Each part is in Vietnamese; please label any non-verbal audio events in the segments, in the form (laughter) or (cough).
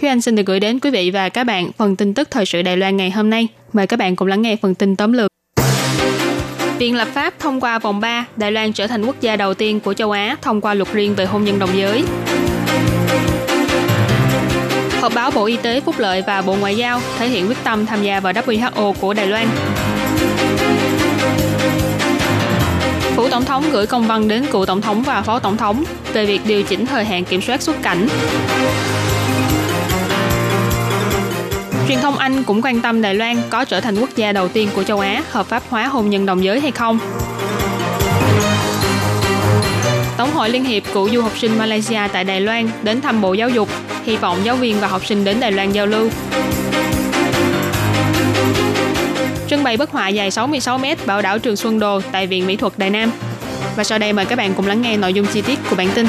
Thúy Anh xin được gửi đến quý vị và các bạn phần tin tức thời sự Đài Loan ngày hôm nay. Mời các bạn cùng lắng nghe phần tin tóm lược. Viện lập pháp thông qua vòng 3, Đài Loan trở thành quốc gia đầu tiên của châu Á thông qua luật riêng về hôn nhân đồng giới. Họp báo Bộ Y tế Phúc lợi và Bộ Ngoại giao thể hiện quyết tâm tham gia vào WHO của Đài Loan. Phủ Tổng thống gửi công văn đến cựu Tổng thống và Phó Tổng thống về việc điều chỉnh thời hạn kiểm soát xuất cảnh. Truyền thông Anh cũng quan tâm Đài Loan có trở thành quốc gia đầu tiên của châu Á hợp pháp hóa hôn nhân đồng giới hay không. Tổng hội Liên hiệp cựu du học sinh Malaysia tại Đài Loan đến thăm Bộ Giáo dục, hy vọng giáo viên và học sinh đến Đài Loan giao lưu. Trưng bày bức họa dài 66 m bảo đảo Trường Xuân Đồ tại Viện Mỹ thuật Đài Nam. Và sau đây mời các bạn cùng lắng nghe nội dung chi tiết của bản tin.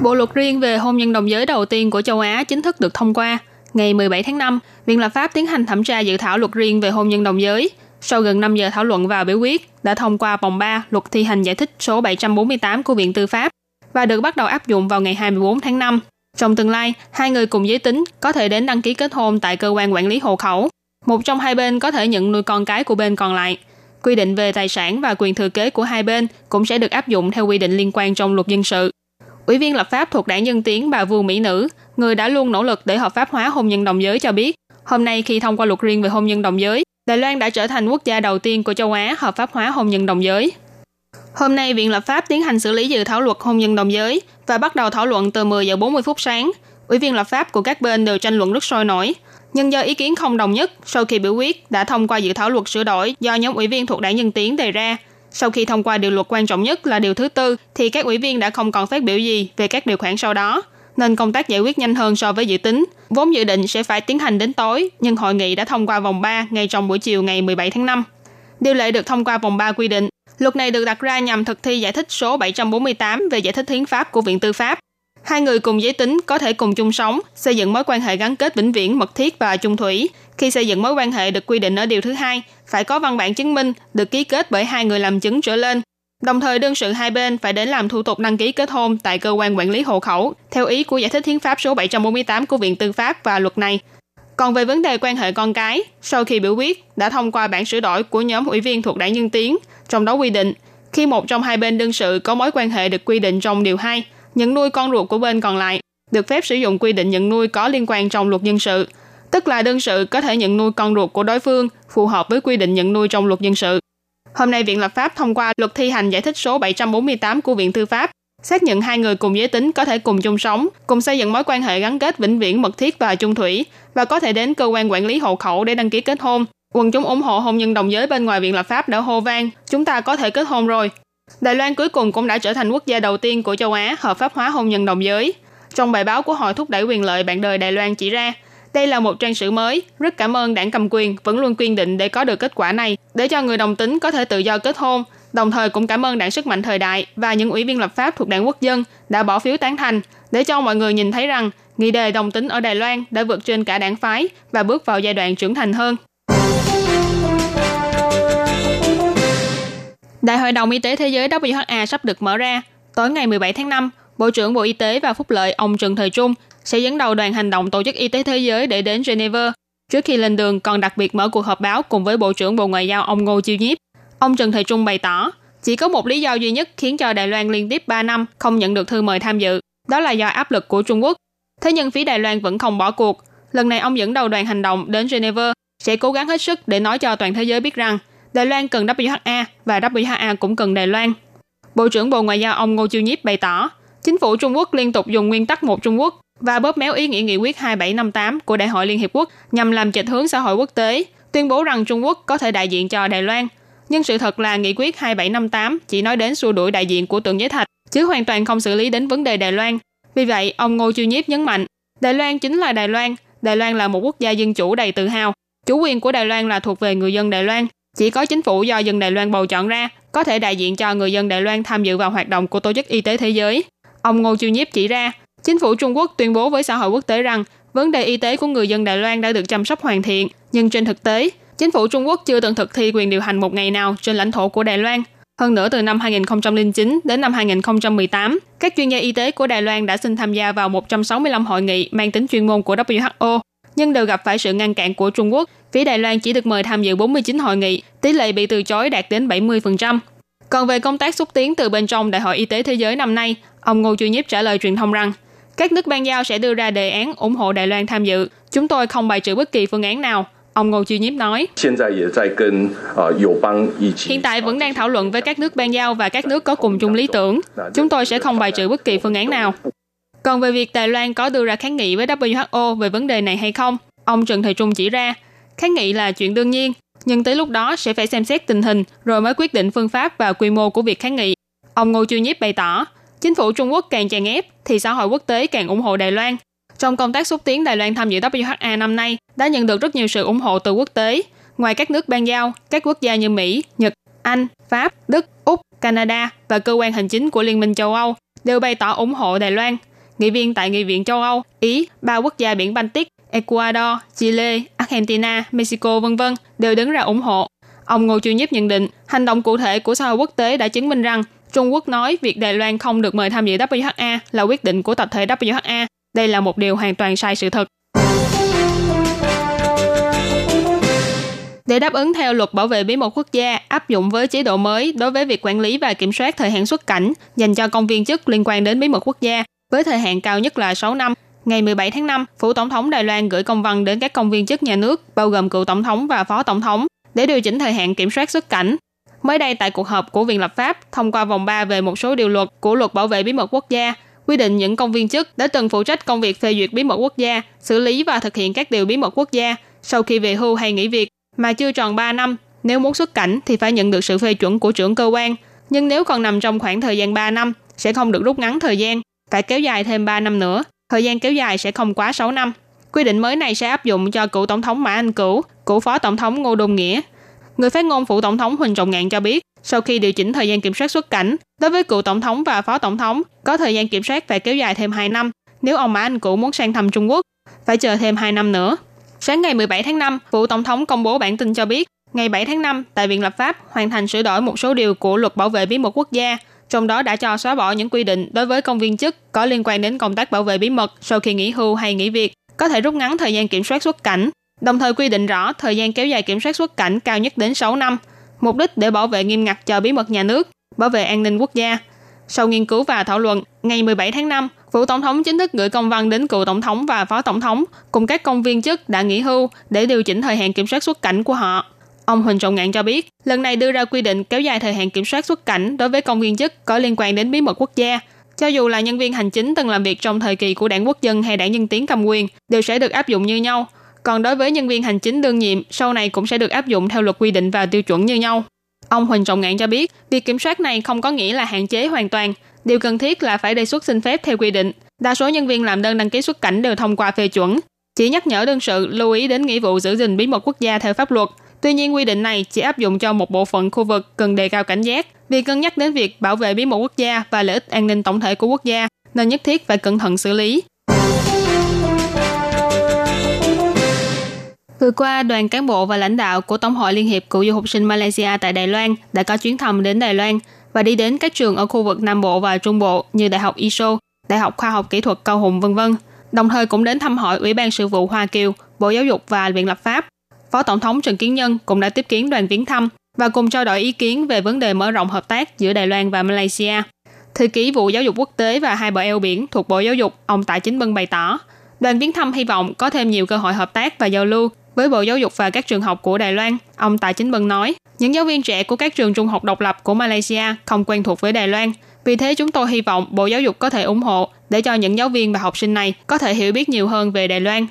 Bộ luật riêng về hôn nhân đồng giới đầu tiên của châu Á chính thức được thông qua. Ngày 17 tháng 5, Viện lập pháp tiến hành thẩm tra dự thảo luật riêng về hôn nhân đồng giới. Sau gần 5 giờ thảo luận và biểu quyết, đã thông qua vòng 3 luật thi hành giải thích số 748 của Viện Tư pháp và được bắt đầu áp dụng vào ngày 24 tháng 5. Trong tương lai, hai người cùng giới tính có thể đến đăng ký kết hôn tại cơ quan quản lý hộ khẩu. Một trong hai bên có thể nhận nuôi con cái của bên còn lại. Quy định về tài sản và quyền thừa kế của hai bên cũng sẽ được áp dụng theo quy định liên quan trong luật dân sự. Ủy viên lập pháp thuộc đảng Dân Tiến bà Vương Mỹ Nữ, người đã luôn nỗ lực để hợp pháp hóa hôn nhân đồng giới cho biết, hôm nay khi thông qua luật riêng về hôn nhân đồng giới, Đài Loan đã trở thành quốc gia đầu tiên của châu Á hợp pháp hóa hôn nhân đồng giới. Hôm nay, Viện lập pháp tiến hành xử lý dự thảo luật hôn nhân đồng giới và bắt đầu thảo luận từ 10 giờ 40 phút sáng. Ủy viên lập pháp của các bên đều tranh luận rất sôi nổi. Nhưng do ý kiến không đồng nhất, sau khi biểu quyết đã thông qua dự thảo luật sửa đổi do nhóm ủy viên thuộc đảng Dân Tiến đề ra, sau khi thông qua điều luật quan trọng nhất là điều thứ tư, thì các ủy viên đã không còn phát biểu gì về các điều khoản sau đó, nên công tác giải quyết nhanh hơn so với dự tính. Vốn dự định sẽ phải tiến hành đến tối, nhưng hội nghị đã thông qua vòng 3 ngay trong buổi chiều ngày 17 tháng 5. Điều lệ được thông qua vòng 3 quy định, luật này được đặt ra nhằm thực thi giải thích số 748 về giải thích hiến pháp của Viện Tư pháp. Hai người cùng giới tính có thể cùng chung sống, xây dựng mối quan hệ gắn kết vĩnh viễn, mật thiết và chung thủy. Khi xây dựng mối quan hệ được quy định ở điều thứ hai, phải có văn bản chứng minh được ký kết bởi hai người làm chứng trở lên. Đồng thời đương sự hai bên phải đến làm thủ tục đăng ký kết hôn tại cơ quan quản lý hộ khẩu, theo ý của giải thích hiến pháp số 748 của Viện Tư pháp và luật này. Còn về vấn đề quan hệ con cái, sau khi biểu quyết đã thông qua bản sửa đổi của nhóm ủy viên thuộc đảng Nhân Tiến, trong đó quy định khi một trong hai bên đương sự có mối quan hệ được quy định trong điều 2, nhận nuôi con ruột của bên còn lại được phép sử dụng quy định nhận nuôi có liên quan trong luật dân sự, tức là đương sự có thể nhận nuôi con ruột của đối phương phù hợp với quy định nhận nuôi trong luật dân sự. Hôm nay Viện lập pháp thông qua luật thi hành giải thích số 748 của Viện Tư pháp, xác nhận hai người cùng giới tính có thể cùng chung sống, cùng xây dựng mối quan hệ gắn kết vĩnh viễn mật thiết và chung thủy và có thể đến cơ quan quản lý hộ khẩu để đăng ký kết hôn. Quần chúng ủng hộ hôn nhân đồng giới bên ngoài Viện lập pháp đã hô vang, chúng ta có thể kết hôn rồi. Đài Loan cuối cùng cũng đã trở thành quốc gia đầu tiên của châu Á hợp pháp hóa hôn nhân đồng giới. Trong bài báo của Hội thúc đẩy quyền lợi bạn đời Đài Loan chỉ ra, đây là một trang sử mới, rất cảm ơn đảng cầm quyền vẫn luôn kiên định để có được kết quả này, để cho người đồng tính có thể tự do kết hôn. Đồng thời cũng cảm ơn đảng sức mạnh thời đại và những ủy viên lập pháp thuộc đảng quốc dân đã bỏ phiếu tán thành, để cho mọi người nhìn thấy rằng nghị đề đồng tính ở Đài Loan đã vượt trên cả đảng phái và bước vào giai đoạn trưởng thành hơn. Đại hội đồng Y tế Thế giới WHA sắp được mở ra. Tối ngày 17 tháng 5, Bộ trưởng Bộ Y tế và Phúc lợi ông Trần Thời Trung sẽ dẫn đầu đoàn hành động Tổ chức Y tế Thế giới để đến Geneva. Trước khi lên đường còn đặc biệt mở cuộc họp báo cùng với Bộ trưởng Bộ Ngoại giao ông Ngô Chiêu Nhiếp. Ông Trần Thời Trung bày tỏ, Chỉ có một lý do duy nhất khiến cho Đài Loan liên tiếp 3 năm không nhận được thư mời tham dự, đó là do áp lực của Trung Quốc. Thế nhưng phía Đài Loan vẫn không bỏ cuộc. Lần này ông dẫn đầu đoàn hành động đến Geneva sẽ cố gắng hết sức để nói cho toàn thế giới biết rằng Đài Loan cần WHA và WHA cũng cần Đài Loan. Bộ trưởng Bộ Ngoại giao ông Ngô Chiêu Nhiếp bày tỏ, chính phủ Trung Quốc liên tục dùng nguyên tắc một Trung Quốc và bóp méo ý nghĩa nghị quyết 2758 của Đại hội Liên Hiệp Quốc nhằm làm chệch hướng xã hội quốc tế, tuyên bố rằng Trung Quốc có thể đại diện cho Đài Loan. Nhưng sự thật là nghị quyết 2758 chỉ nói đến xua đuổi đại diện của tượng giới thạch, chứ hoàn toàn không xử lý đến vấn đề Đài Loan. Vì vậy, ông Ngô Chiêu Nhiếp nhấn mạnh, Đài Loan chính là Đài Loan, Đài Loan là một quốc gia dân chủ đầy tự hào. Chủ quyền của Đài Loan là thuộc về người dân Đài Loan. Chỉ có chính phủ do dân Đài Loan bầu chọn ra có thể đại diện cho người dân Đài Loan tham dự vào hoạt động của Tổ chức Y tế Thế giới. Ông Ngô Chiêu Nhiếp chỉ ra, chính phủ Trung Quốc tuyên bố với xã hội quốc tế rằng vấn đề y tế của người dân Đài Loan đã được chăm sóc hoàn thiện, nhưng trên thực tế, chính phủ Trung Quốc chưa từng thực thi quyền điều hành một ngày nào trên lãnh thổ của Đài Loan. Hơn nữa từ năm 2009 đến năm 2018, các chuyên gia y tế của Đài Loan đã xin tham gia vào 165 hội nghị mang tính chuyên môn của WHO, nhưng đều gặp phải sự ngăn cản của Trung Quốc. Phía Đài Loan chỉ được mời tham dự 49 hội nghị, tỷ lệ bị từ chối đạt đến 70%. Còn về công tác xúc tiến từ bên trong Đại hội Y tế Thế giới năm nay, ông Ngô Chu Nhiếp trả lời truyền thông rằng, các nước ban giao sẽ đưa ra đề án ủng hộ Đài Loan tham dự. Chúng tôi không bài trừ bất kỳ phương án nào. Ông Ngô Chiêu Nhiếp nói, hiện tại vẫn đang thảo luận với các nước ban giao và các nước có cùng chung lý tưởng. Chúng tôi sẽ không bài trừ bất kỳ phương án nào. Còn về việc Đài Loan có đưa ra kháng nghị với WHO về vấn đề này hay không, ông Trần Thầy Trung chỉ ra, kháng nghị là chuyện đương nhiên, nhưng tới lúc đó sẽ phải xem xét tình hình rồi mới quyết định phương pháp và quy mô của việc kháng nghị. Ông Ngô Chiêu Nhiếp bày tỏ, chính phủ Trung Quốc càng chèn ép thì xã hội quốc tế càng ủng hộ Đài Loan. Trong công tác xúc tiến Đài Loan tham dự WHA năm nay đã nhận được rất nhiều sự ủng hộ từ quốc tế. Ngoài các nước ban giao, các quốc gia như Mỹ, Nhật, Anh, Pháp, Đức, Úc, Canada và cơ quan hành chính của Liên minh châu Âu đều bày tỏ ủng hộ Đài Loan. Nghị viên tại Nghị viện châu Âu, Ý, ba quốc gia biển Baltic, Ecuador, Chile, Argentina, Mexico v.v. đều đứng ra ủng hộ. Ông Ngô Chiêu Nhiếp nhận định, hành động cụ thể của xã hội quốc tế đã chứng minh rằng Trung Quốc nói việc Đài Loan không được mời tham dự WHA là quyết định của tập thể WHA. Đây là một điều hoàn toàn sai sự thật. Để đáp ứng theo luật bảo vệ bí mật quốc gia áp dụng với chế độ mới đối với việc quản lý và kiểm soát thời hạn xuất cảnh dành cho công viên chức liên quan đến bí mật quốc gia với thời hạn cao nhất là 6 năm. Ngày 17 tháng 5, Phủ Tổng thống Đài Loan gửi công văn đến các công viên chức nhà nước, bao gồm cựu Tổng thống và Phó Tổng thống, để điều chỉnh thời hạn kiểm soát xuất cảnh. Mới đây tại cuộc họp của Viện Lập pháp thông qua vòng 3 về một số điều luật của luật bảo vệ bí mật quốc gia, quy định những công viên chức đã từng phụ trách công việc phê duyệt bí mật quốc gia, xử lý và thực hiện các điều bí mật quốc gia sau khi về hưu hay nghỉ việc mà chưa tròn 3 năm, nếu muốn xuất cảnh thì phải nhận được sự phê chuẩn của trưởng cơ quan. Nhưng nếu còn nằm trong khoảng thời gian 3 năm, sẽ không được rút ngắn thời gian, phải kéo dài thêm 3 năm nữa. Thời gian kéo dài sẽ không quá 6 năm. Quy định mới này sẽ áp dụng cho cựu tổng thống Mã Anh Cửu, cựu phó tổng thống Ngô Đôn Nghĩa. Người phát ngôn phụ tổng thống Huỳnh Trọng Ngạn cho biết, sau khi điều chỉnh thời gian kiểm soát xuất cảnh, đối với cựu tổng thống và phó tổng thống, có thời gian kiểm soát phải kéo dài thêm 2 năm. Nếu ông Mã Anh Cửu muốn sang thăm Trung Quốc, phải chờ thêm 2 năm nữa. Sáng ngày 17 tháng 5, Phụ Tổng thống công bố bản tin cho biết, ngày 7 tháng 5, tại Viện Lập pháp hoàn thành sửa đổi một số điều của Luật Bảo vệ bí mật quốc gia, trong đó đã cho xóa bỏ những quy định đối với công viên chức có liên quan đến công tác bảo vệ bí mật sau khi nghỉ hưu hay nghỉ việc, có thể rút ngắn thời gian kiểm soát xuất cảnh, đồng thời quy định rõ thời gian kéo dài kiểm soát xuất cảnh cao nhất đến 6 năm, mục đích để bảo vệ nghiêm ngặt cho bí mật nhà nước, bảo vệ an ninh quốc gia. Sau nghiên cứu và thảo luận, ngày 17 tháng 5, Phủ Tổng thống chính thức gửi công văn đến cựu Tổng thống và Phó Tổng thống cùng các công viên chức đã nghỉ hưu để điều chỉnh thời hạn kiểm soát xuất cảnh của họ. Ông Huỳnh Trọng Ngạn cho biết, lần này đưa ra quy định kéo dài thời hạn kiểm soát xuất cảnh đối với công viên chức có liên quan đến bí mật quốc gia. Cho dù là nhân viên hành chính từng làm việc trong thời kỳ của đảng quốc dân hay đảng nhân tiến cầm quyền, đều sẽ được áp dụng như nhau. Còn đối với nhân viên hành chính đương nhiệm, sau này cũng sẽ được áp dụng theo luật quy định và tiêu chuẩn như nhau. Ông Huỳnh Trọng Ngạn cho biết, việc kiểm soát này không có nghĩa là hạn chế hoàn toàn, Điều cần thiết là phải đề xuất xin phép theo quy định. Đa số nhân viên làm đơn đăng ký xuất cảnh đều thông qua phê chuẩn. Chỉ nhắc nhở đương sự lưu ý đến nghĩa vụ giữ gìn bí mật quốc gia theo pháp luật. Tuy nhiên quy định này chỉ áp dụng cho một bộ phận khu vực cần đề cao cảnh giác vì cân nhắc đến việc bảo vệ bí mật quốc gia và lợi ích an ninh tổng thể của quốc gia nên nhất thiết phải cẩn thận xử lý. Vừa qua, đoàn cán bộ và lãnh đạo của Tổng hội Liên hiệp Cựu du học sinh Malaysia tại Đài Loan đã có chuyến thăm đến Đài Loan và đi đến các trường ở khu vực Nam Bộ và Trung Bộ như Đại học ISO, Đại học Khoa học Kỹ thuật Cao Hùng v.v. Đồng thời cũng đến thăm hỏi Ủy ban Sự vụ Hoa Kiều, Bộ Giáo dục và Viện Lập pháp. Phó Tổng thống Trần Kiến Nhân cũng đã tiếp kiến đoàn viếng thăm và cùng trao đổi ý kiến về vấn đề mở rộng hợp tác giữa Đài Loan và Malaysia. Thư ký vụ giáo dục quốc tế và hai bờ eo biển thuộc Bộ Giáo dục, ông Tạ Chính Bân bày tỏ, đoàn viếng thăm hy vọng có thêm nhiều cơ hội hợp tác và giao lưu với Bộ Giáo dục và các trường học của Đài Loan. Ông Tạ Chính Bân nói, những giáo viên trẻ của các trường trung học độc lập của Malaysia không quen thuộc với Đài Loan. Vì thế chúng tôi hy vọng Bộ Giáo dục có thể ủng hộ để cho những giáo viên và học sinh này có thể hiểu biết nhiều hơn về Đài Loan.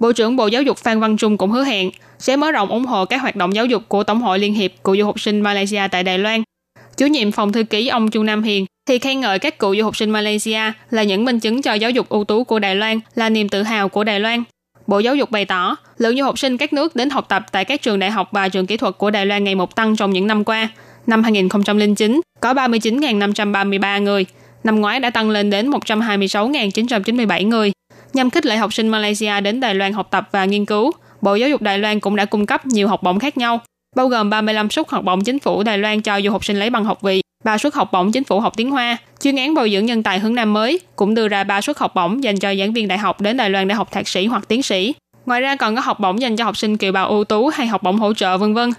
Bộ trưởng Bộ Giáo dục Phan Văn Trung cũng hứa hẹn sẽ mở rộng ủng hộ các hoạt động giáo dục của Tổng hội Liên hiệp Cựu du học sinh Malaysia tại Đài Loan. Chủ nhiệm phòng thư ký ông Chu Nam Hiền thì khen ngợi các cựu du học sinh Malaysia là những minh chứng cho giáo dục ưu tú của Đài Loan, là niềm tự hào của Đài Loan. Bộ Giáo dục bày tỏ, lượng du học sinh các nước đến học tập tại các trường đại học và trường kỹ thuật của Đài Loan ngày một tăng trong những năm qua. Năm 2009 có 39.533 người, năm ngoái đã tăng lên đến 126.997 người. Nhằm khích lệ học sinh Malaysia đến Đài Loan học tập và nghiên cứu, Bộ Giáo dục Đài Loan cũng đã cung cấp nhiều học bổng khác nhau, bao gồm 35 suất học bổng chính phủ Đài Loan cho du học sinh lấy bằng học vị, 3 suất học bổng chính phủ học tiếng Hoa. Chuyên án bồi dưỡng nhân tài hướng Nam mới cũng đưa ra 3 suất học bổng dành cho giảng viên đại học đến Đài Loan để học thạc sĩ hoặc tiến sĩ. Ngoài ra còn có học bổng dành cho học sinh kiều bào ưu tú hay học bổng hỗ trợ vân vân.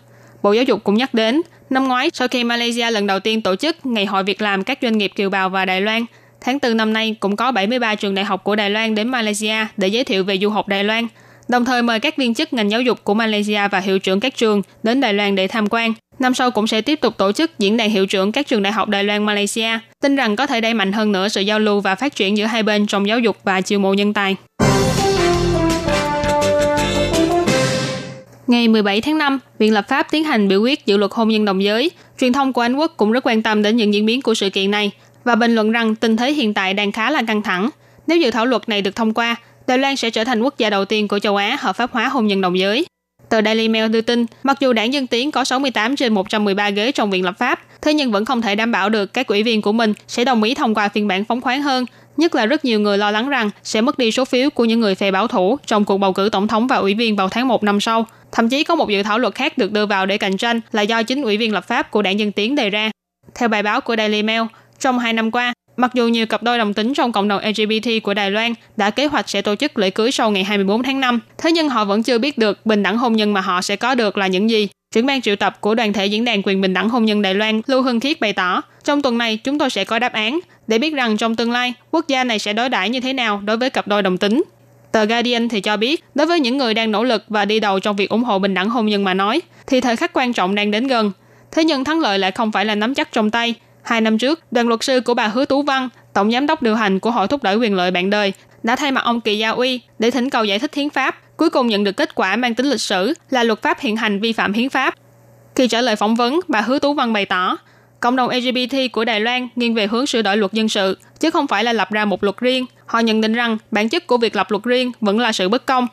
Bộ Giáo dục cũng nhắc đến, năm ngoái sau khi Malaysia lần đầu tiên tổ chức Ngày hội việc làm các doanh nghiệp kiều bào và Đài Loan, tháng 4 năm nay cũng có 73 trường đại học của Đài Loan đến Malaysia để giới thiệu về du học Đài Loan, đồng thời mời các viên chức ngành giáo dục của Malaysia và hiệu trưởng các trường đến Đài Loan để tham quan. Năm sau cũng sẽ tiếp tục tổ chức diễn đàn hiệu trưởng các trường đại học Đài Loan Malaysia, tin rằng có thể đẩy mạnh hơn nữa sự giao lưu và phát triển giữa hai bên trong giáo dục và chiêu mộ nhân tài. Ngày 17 tháng 5, Viện Lập pháp tiến hành biểu quyết dự luật hôn nhân đồng giới. Truyền thông của Anh Quốc cũng rất quan tâm đến những diễn biến của sự kiện này và bình luận rằng tình thế hiện tại đang khá là căng thẳng. Nếu dự thảo luật này được thông qua, Đài Loan sẽ trở thành quốc gia đầu tiên của châu Á hợp pháp hóa hôn nhân đồng giới. Tờ Daily Mail đưa tin, mặc dù đảng Dân Tiến có 68 trên 113 ghế trong viện lập pháp, thế nhưng vẫn không thể đảm bảo được các ủy viên của mình sẽ đồng ý thông qua phiên bản phóng khoáng hơn. Nhất là rất nhiều người lo lắng rằng sẽ mất đi số phiếu của những người phe bảo thủ trong cuộc bầu cử tổng thống và ủy viên vào tháng 1 năm sau. Thậm chí có một dự thảo luật khác được đưa vào để cạnh tranh là do chính ủy viên lập pháp của đảng Dân Tiến đề ra. Theo bài báo của Daily Mail, trong hai năm qua, Mặc dù nhiều cặp đôi đồng tính trong cộng đồng LGBT của Đài Loan đã kế hoạch sẽ tổ chức lễ cưới sau ngày 24 tháng 5, thế nhưng họ vẫn chưa biết được bình đẳng hôn nhân mà họ sẽ có được là những gì. Trưởng ban triệu tập của đoàn thể diễn đàn quyền bình đẳng hôn nhân Đài Loan Lưu Hưng Khiết bày tỏ, trong tuần này chúng tôi sẽ có đáp án để biết rằng trong tương lai quốc gia này sẽ đối đãi như thế nào đối với cặp đôi đồng tính. Tờ Guardian thì cho biết, đối với những người đang nỗ lực và đi đầu trong việc ủng hộ bình đẳng hôn nhân mà nói, thì thời khắc quan trọng đang đến gần. Thế nhưng thắng lợi lại không phải là nắm chắc trong tay. Hai năm trước, đoàn luật sư của bà Hứa Tú Văn Tổng giám đốc điều hành của Hội thúc đẩy quyền lợi bạn đời, đã thay mặt ông Kỳ Gia Uy để thỉnh cầu giải thích hiến pháp, cuối cùng nhận được kết quả mang tính lịch sử là luật pháp hiện hành vi phạm hiến pháp. Khi trả lời phỏng vấn, bà Hứa Tú Văn bày tỏ, cộng đồng LGBT của Đài Loan nghiêng về hướng sửa đổi luật dân sự, chứ không phải là lập ra một luật riêng. Họ nhận định rằng bản chất của việc lập luật riêng vẫn là sự bất công.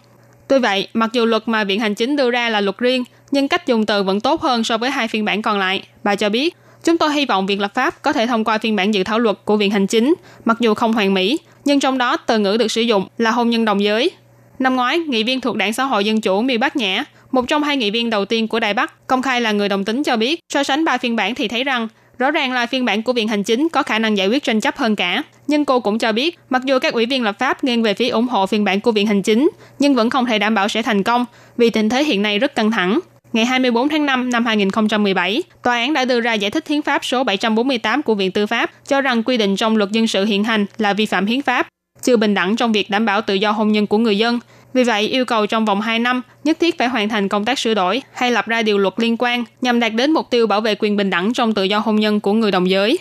Tuy vậy, mặc dù luật mà Viện Hành Chính đưa ra là luật riêng, nhưng cách dùng từ vẫn tốt hơn so với hai phiên bản còn lại. Bà cho biết, Chúng tôi hy vọng Viện Lập pháp có thể thông qua phiên bản dự thảo luật của Viện Hành Chính, mặc dù không hoàn mỹ, nhưng trong đó từ ngữ được sử dụng là hôn nhân đồng giới. Năm ngoái, nghị viên thuộc Đảng Xã hội Dân chủ Miêu bắc Nhã, một trong hai nghị viên đầu tiên của Đài Bắc, công khai là người đồng tính cho biết, so sánh ba phiên bản thì thấy rằng Rõ ràng là phiên bản của Viện Hành Chính có khả năng giải quyết tranh chấp hơn cả. Nhưng cô cũng cho biết, mặc dù các ủy viên lập pháp nghiêng về phía ủng hộ phiên bản của Viện Hành Chính, nhưng vẫn không thể đảm bảo sẽ thành công vì tình thế hiện nay rất căng thẳng. Ngày 24 tháng 5 năm 2017, tòa án đã đưa ra giải thích hiến pháp số 748 của Viện Tư pháp cho rằng quy định trong luật dân sự hiện hành là vi phạm hiến pháp, chưa bình đẳng trong việc đảm bảo tự do hôn nhân của người dân. Vì vậy, yêu cầu trong vòng 2 năm nhất thiết phải hoàn thành công tác sửa đổi hay lập ra điều luật liên quan nhằm đạt đến mục tiêu bảo vệ quyền bình đẳng trong tự do hôn nhân của người đồng giới.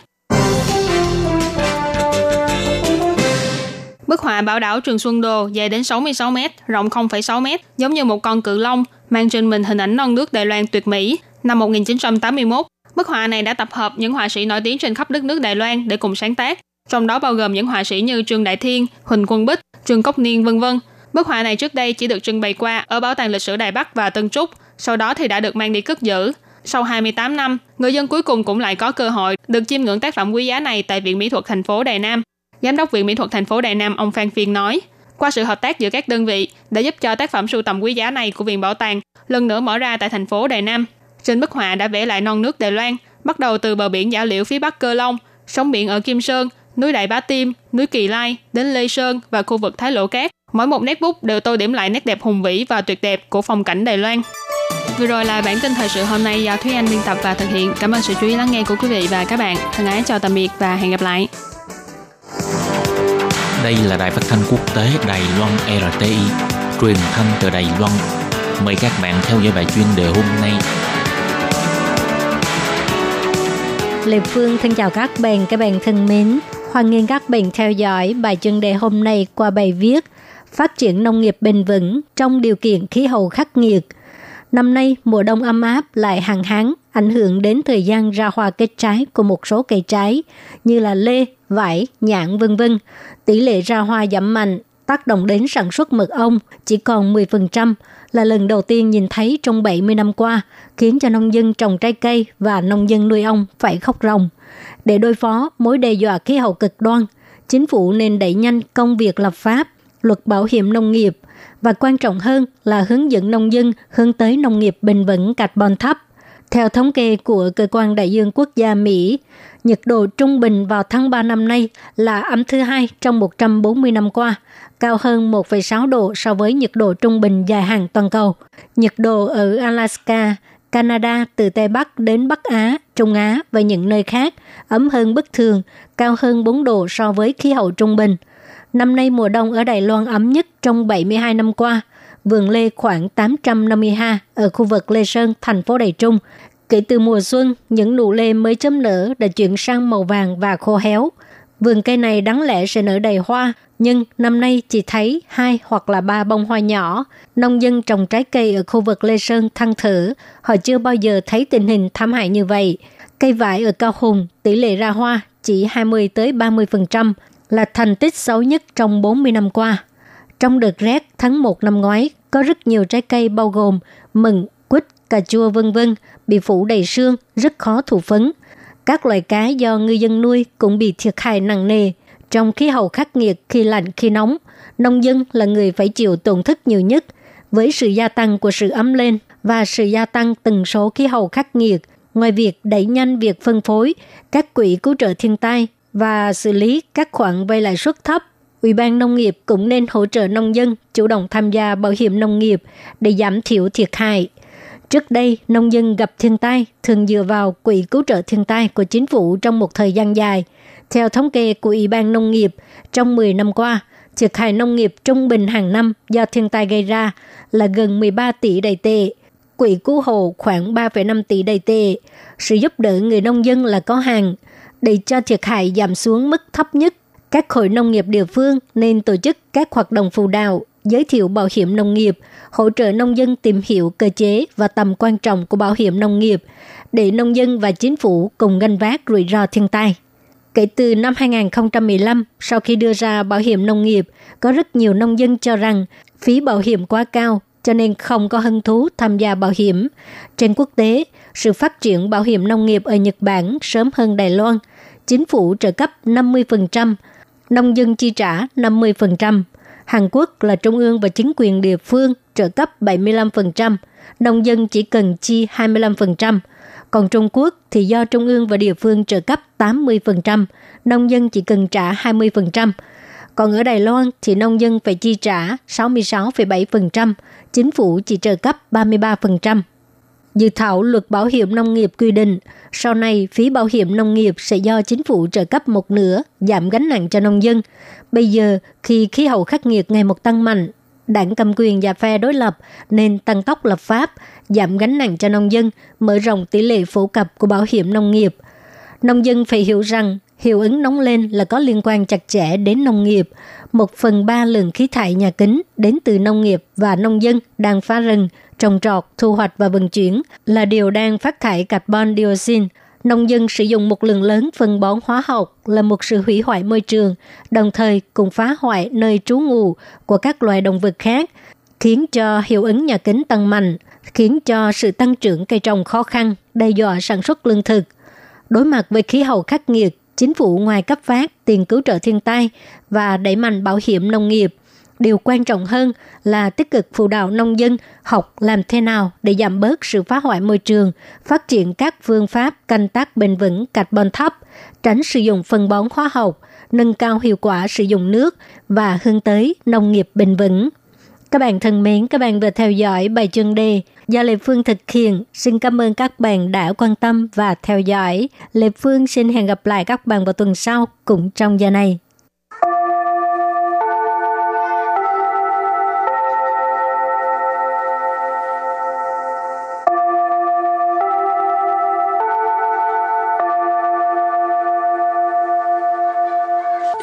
Bức họa bảo đảo Trường Xuân Đô dài đến 66 m, rộng 0,6 m, giống như một con cự long, mang trên mình hình ảnh non nước Đài Loan tuyệt mỹ. Năm 1981, bức họa này đã tập hợp những họa sĩ nổi tiếng trên khắp đất nước Đài Loan để cùng sáng tác, trong đó bao gồm những họa sĩ như Trương Đại Thiên, Huỳnh Quân Bích, Trương Cốc Niên vân vân. Bức họa này trước đây chỉ được trưng bày qua ở Bảo tàng lịch sử Đài Bắc và Tân Trúc, sau đó thì đã được mang đi cất giữ. Sau 28 năm, người dân cuối cùng cũng lại có cơ hội được chiêm ngưỡng tác phẩm quý giá này tại Viện Mỹ thuật thành phố Đài Nam. Giám đốc Viện Mỹ thuật thành phố Đài Nam ông Phan Phiên nói, qua sự hợp tác giữa các đơn vị đã giúp cho tác phẩm sưu tầm quý giá này của Viện Bảo tàng lần nữa mở ra tại thành phố Đài Nam. Trên bức họa đã vẽ lại non nước Đài Loan, bắt đầu từ bờ biển giả liễu phía bắc Cơ Long, sóng biển ở Kim Sơn, núi Đại Bá Tim, núi Kỳ Lai, đến Lê Sơn và khu vực Thái Lộ Cát. Mỗi một nét bút đều tô điểm lại nét đẹp hùng vĩ và tuyệt đẹp của phong cảnh Đài Loan. Vừa rồi là bản tin thời sự hôm nay do Thúy Anh biên tập và thực hiện. Cảm ơn sự chú ý lắng nghe của quý vị và các bạn. Thân ái chào tạm biệt và hẹn gặp lại. Đây là đài phát thanh quốc tế Đài Loan RTI, truyền thanh từ Đài Loan. Mời các bạn theo dõi bài chuyên đề hôm nay. Lê Phương thân chào các bạn, các bạn thân mến. Hoan nghênh các bạn theo dõi bài chuyên đề hôm nay qua bài viết Phát triển nông nghiệp bền vững trong điều kiện khí hậu khắc nghiệt. Năm nay, mùa đông ấm áp lại hàng hán, ảnh hưởng đến thời gian ra hoa kết trái của một số cây trái như là lê, vải, nhãn vân vân. Tỷ lệ ra hoa giảm mạnh, tác động đến sản xuất mật ong chỉ còn 10%, là lần đầu tiên nhìn thấy trong 70 năm qua, khiến cho nông dân trồng trái cây và nông dân nuôi ong phải khóc ròng. Để đối phó mối đe dọa khí hậu cực đoan, chính phủ nên đẩy nhanh công việc lập pháp, luật bảo hiểm nông nghiệp và quan trọng hơn là hướng dẫn nông dân hướng tới nông nghiệp bền vững carbon thấp. Theo thống kê của Cơ quan Đại dương Quốc gia Mỹ, nhiệt độ trung bình vào tháng 3 năm nay là âm thứ hai trong 140 năm qua, cao hơn 1,6 độ so với nhiệt độ trung bình dài hạn toàn cầu. Nhiệt độ ở Alaska, Canada từ Tây Bắc đến Bắc Á, Trung Á và những nơi khác ấm hơn bất thường, cao hơn 4 độ so với khí hậu trung bình. Năm nay mùa đông ở Đài Loan ấm nhất trong 72 năm qua. Vườn lê khoảng 850 ha ở khu vực Lê Sơn, thành phố Đài Trung. Kể từ mùa xuân, những nụ lê mới chớm nở đã chuyển sang màu vàng và khô héo. Vườn cây này đáng lẽ sẽ nở đầy hoa, nhưng năm nay chỉ thấy hai hoặc là ba bông hoa nhỏ. Nông dân trồng trái cây ở khu vực Lê Sơn thăng thử, họ chưa bao giờ thấy tình hình thảm hại như vậy. Cây vải ở Cao Hùng, tỷ lệ ra hoa chỉ 20 tới 30%, là thành tích xấu nhất trong 40 năm qua. Trong đợt rét tháng 1 năm ngoái, có rất nhiều trái cây bao gồm mận, quýt, cà chua vân vân bị phủ đầy sương, rất khó thụ phấn. Các loài cá do ngư dân nuôi cũng bị thiệt hại nặng nề. Trong khí hậu khắc nghiệt khi lạnh khi nóng, nông dân là người phải chịu tổn thất nhiều nhất. Với sự gia tăng của sự ấm lên và sự gia tăng tần số khí hậu khắc nghiệt, ngoài việc đẩy nhanh việc phân phối, các quỹ cứu trợ thiên tai và xử lý các khoản vay lãi suất thấp, Ủy ban Nông nghiệp cũng nên hỗ trợ nông dân chủ động tham gia bảo hiểm nông nghiệp để giảm thiểu thiệt hại. Trước đây, nông dân gặp thiên tai thường dựa vào quỹ cứu trợ thiên tai của chính phủ trong một thời gian dài. Theo thống kê của Ủy ban Nông nghiệp, trong 10 năm qua, thiệt hại nông nghiệp trung bình hàng năm do thiên tai gây ra là gần 13 tỷ đầy tệ. Quỹ cứu hộ khoảng 3,5 tỷ đầy tệ. Sự giúp đỡ người nông dân là có hàng. Để cho thiệt hại giảm xuống mức thấp nhất, các hội nông nghiệp địa phương nên tổ chức các hoạt động phù đạo, giới thiệu bảo hiểm nông nghiệp, hỗ trợ nông dân tìm hiểu cơ chế và tầm quan trọng của bảo hiểm nông nghiệp để nông dân và chính phủ cùng gánh vác rủi ro thiên tai. Kể từ năm 2015, sau khi đưa ra bảo hiểm nông nghiệp, có rất nhiều nông dân cho rằng phí bảo hiểm quá cao cho nên không có hứng thú tham gia bảo hiểm. Trên quốc tế, sự phát triển bảo hiểm nông nghiệp ở Nhật Bản sớm hơn Đài Loan. Chính phủ trợ cấp 50%, nông dân chi trả 50%. Hàn Quốc là trung ương và chính quyền địa phương trợ cấp 75%, nông dân chỉ cần chi 25%. Còn Trung Quốc thì do trung ương và địa phương trợ cấp 80%, nông dân chỉ cần trả 20%. Còn ở Đài Loan thì nông dân phải chi trả 66,7%, chính phủ chỉ trợ cấp 33%. Dự thảo luật bảo hiểm nông nghiệp quy định, sau này phí bảo hiểm nông nghiệp sẽ do chính phủ trợ cấp một nửa, giảm gánh nặng cho nông dân. Bây giờ, khi khí hậu khắc nghiệt ngày một tăng mạnh, đảng cầm quyền và phe đối lập nên tăng tốc lập pháp, giảm gánh nặng cho nông dân, mở rộng tỷ lệ phổ cập của bảo hiểm nông nghiệp. Nông dân phải hiểu rằng hiệu ứng nóng lên là có liên quan chặt chẽ đến nông nghiệp. Một phần ba lượng khí thải nhà kính đến từ nông nghiệp và nông dân đang phá rừng, trồng trọt, thu hoạch và vận chuyển là điều đang phát thải carbon dioxide. Nông dân sử dụng một lượng lớn phân bón hóa học là một sự hủy hoại môi trường, đồng thời cũng phá hoại nơi trú ngụ của các loài động vật khác, khiến cho hiệu ứng nhà kính tăng mạnh, khiến cho sự tăng trưởng cây trồng khó khăn, đe dọa sản xuất lương thực. Đối mặt với khí hậu khắc nghiệt, chính phủ ngoài cấp phát tiền cứu trợ thiên tai và đẩy mạnh bảo hiểm nông nghiệp, điều quan trọng hơn là tích cực phụ đạo nông dân học làm thế nào để giảm bớt sự phá hoại môi trường, phát triển các phương pháp canh tác bền vững carbon thấp, tránh sử dụng phân bón hóa học, nâng cao hiệu quả sử dụng nước và hướng tới nông nghiệp bền vững. Các bạn thân mến, các bạn vừa theo dõi bài chuyên đề do Lê Phương thực hiện. Xin cảm ơn các bạn đã quan tâm và theo dõi. Lê Phương xin hẹn gặp lại các bạn vào tuần sau cũng trong giờ này.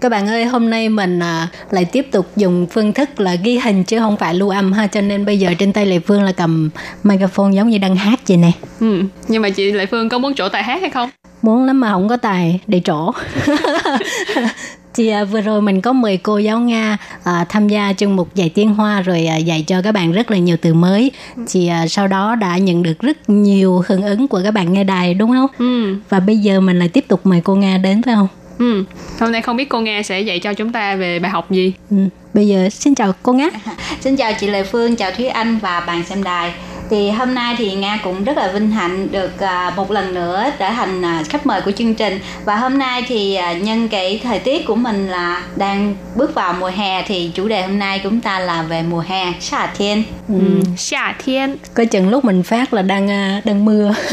Các bạn ơi, hôm nay mình à, lại tiếp tục dùng phương thức là ghi hình chứ không phải lưu âm ha, cho nên bây giờ trên tay Lệ Phương là cầm microphone giống như đang hát vậy nè. Ừ, nhưng mà chị Lệ Phương có muốn trổ tài hát hay không? Muốn lắm mà không có tài để trổ. (laughs) thì à, vừa rồi mình có mời cô giáo Nga à, tham gia chương mục dạy tiếng Hoa rồi à, dạy cho các bạn rất là nhiều từ mới. Thì à, sau đó đã nhận được rất nhiều hưởng ứng của các bạn nghe đài đúng không? Ừ. Và bây giờ mình lại tiếp tục mời cô Nga đến phải không? Ừ. Hôm nay không biết cô Nga sẽ dạy cho chúng ta về bài học gì? Ừ. Bây giờ xin chào cô Nga. (laughs) Xin chào chị Lê Phương, chào Thúy Anh và bạn xem đài. Thì hôm nay thì Nga cũng rất là vinh hạnh được à, một lần nữa trở thành à, khách mời của chương trình và hôm nay thì à, nhân cái thời tiết của mình là đang bước vào mùa hè thì chủ đề hôm nay chúng ta là về mùa hè, Sa Thiên. Ừ. Xà thiên. Coi chừng lúc mình phát là đang đang mưa. (laughs)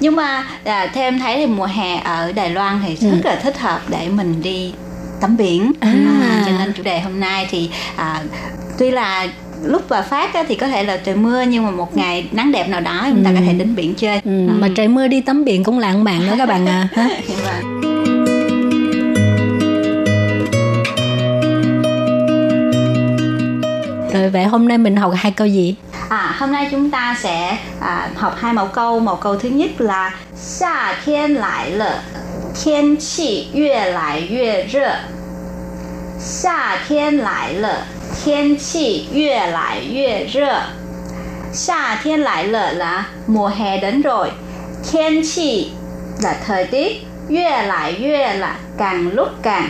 Nhưng mà theo em thấy thì mùa hè ở Đài Loan thì rất là thích hợp để mình đi tắm biển. À. À, cho nên chủ đề hôm nay thì à, tuy là lúc bà phát á, thì có thể là trời mưa nhưng mà một ngày nắng đẹp nào đó chúng ta ừ. có thể ừ. đến biển chơi ừ. ừ. mà trời mưa đi tắm biển cũng lãng mạn đó các bạn à (laughs) dạ vâng. Rồi vậy hôm nay mình học hai câu gì? À, hôm nay chúng ta sẽ à, học hai mẫu câu. Mẫu câu thứ nhất là Xa thiên lại lợ, thiên chi yue lại yue rơ. 夏天来了，天气越来越热。夏天来了là mùa hè đến rồi. Thiên chi là thời tiết, 越来越 là càng lúc càng,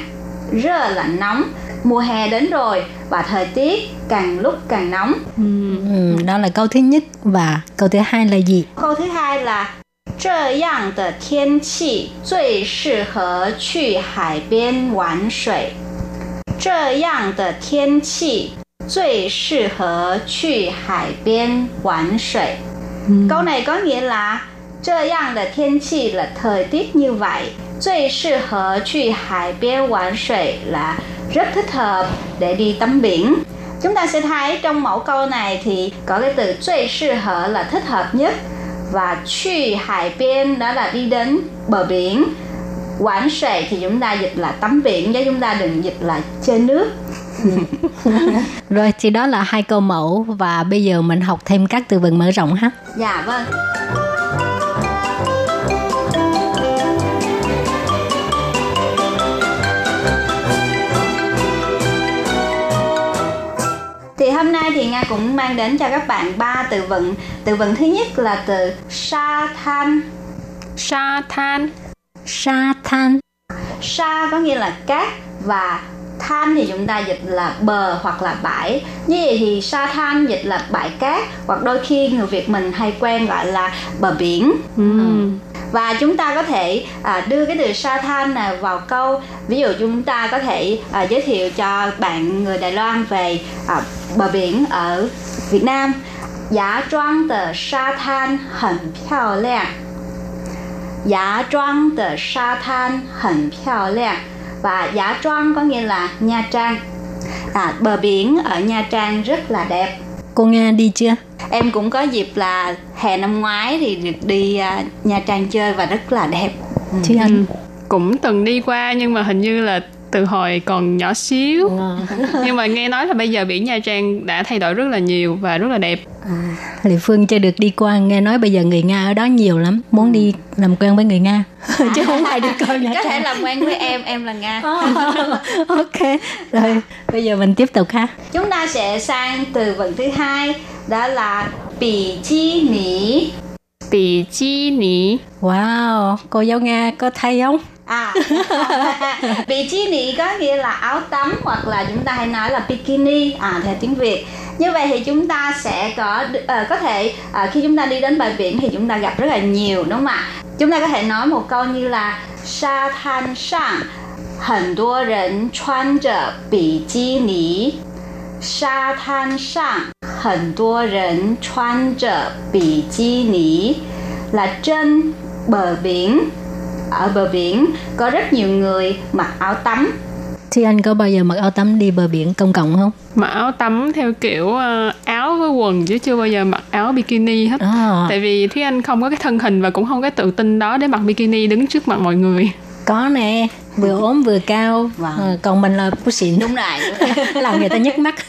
rơ là nóng. Mùa hè đến rồi và thời tiết càng lúc càng nóng. Ừ, đó là câu thứ nhất và câu thứ hai là gì? Câu thứ hai là 这样的天气最适合去海边玩水。 这样的天气最适合去海边玩水。Câu này có nghĩa là 这样的天气 là thời tiết như vậy. 最适合去海边玩水 là rất thích hợp để đi tắm biển. Chúng ta sẽ thấy trong mẫu câu này thì có cái từ 最适合 là thích hợp nhất và 去海边 đó là đi đến bờ biển. Quảng sệ thì chúng ta dịch là tắm biển chứ chúng ta đừng dịch là chơi nước. (laughs) Rồi thì đó là hai câu mẫu và bây giờ mình học thêm các từ vựng mở rộng ha. Dạ vâng. Thì hôm nay thì Nga cũng mang đến cho các bạn ba từ vựng. Từ vựng thứ nhất là từ sa than. Sa than sa than sa có nghĩa là cát và than thì chúng ta dịch là bờ hoặc là bãi. Như vậy thì sa than dịch là bãi cát hoặc đôi khi người việt mình hay quen gọi là bờ biển. Ừ. Ừ. và chúng ta có thể à, đưa cái từ sa than này vào câu. Ví dụ chúng ta có thể à, giới thiệu cho bạn người đài loan về à, bờ biển ở việt nam. Giá trang tờ sa than hẳn piao lẹng Giá Trang và Giá Trang có nghĩa là Nha Trang. À, bờ biển ở Nha Trang rất là đẹp. Cô Nga đi chưa? Em cũng có dịp là hè năm ngoái thì được đi uh, Nha Trang chơi và rất là đẹp. Chị ừ. Anh cũng từng đi qua nhưng mà hình như là từ hồi còn nhỏ xíu. nhưng mà nghe nói là bây giờ biển Nha Trang đã thay đổi rất là nhiều và rất là đẹp. Lệ Phương chưa được đi qua, nghe nói bây giờ người Nga ở đó nhiều lắm, muốn đi làm quen với người Nga. (laughs) Chứ không ai đi coi Nha có thể Trang. làm quen với em em là Nga ok, rồi bây giờ mình tiếp tục ha. chúng ta sẽ sang từ vựng thứ hai đó là bì chi nỉ Bì chi ní. Wow, cô giáo Nga có thấy không? À, bikini có nghĩa là áo tắm hoặc là chúng ta hay nói là bikini à theo tiếng Việt. Như vậy thì chúng ta sẽ có uh, có thể uh, khi chúng ta đi đến bãi biển thì chúng ta gặp rất là nhiều đúng không ạ? Chúng ta có thể nói một câu như là sa than sang 很多人穿着比基尼。沙滩上很多人穿着比基尼 là trên bờ biển ở bờ biển có rất nhiều người mặc áo tắm thì anh có bao giờ mặc áo tắm đi bờ biển công cộng không? Mặc áo tắm theo kiểu uh, áo với quần chứ chưa bao giờ mặc áo bikini hết. À. Tại vì Thúy Anh không có cái thân hình và cũng không có tự tin đó để mặc bikini đứng trước mặt mọi người. Có nè, vừa ốm vừa cao vâng. à, còn mình là bút xịn đúng rồi, (laughs) làm người ta nhức mắt (laughs)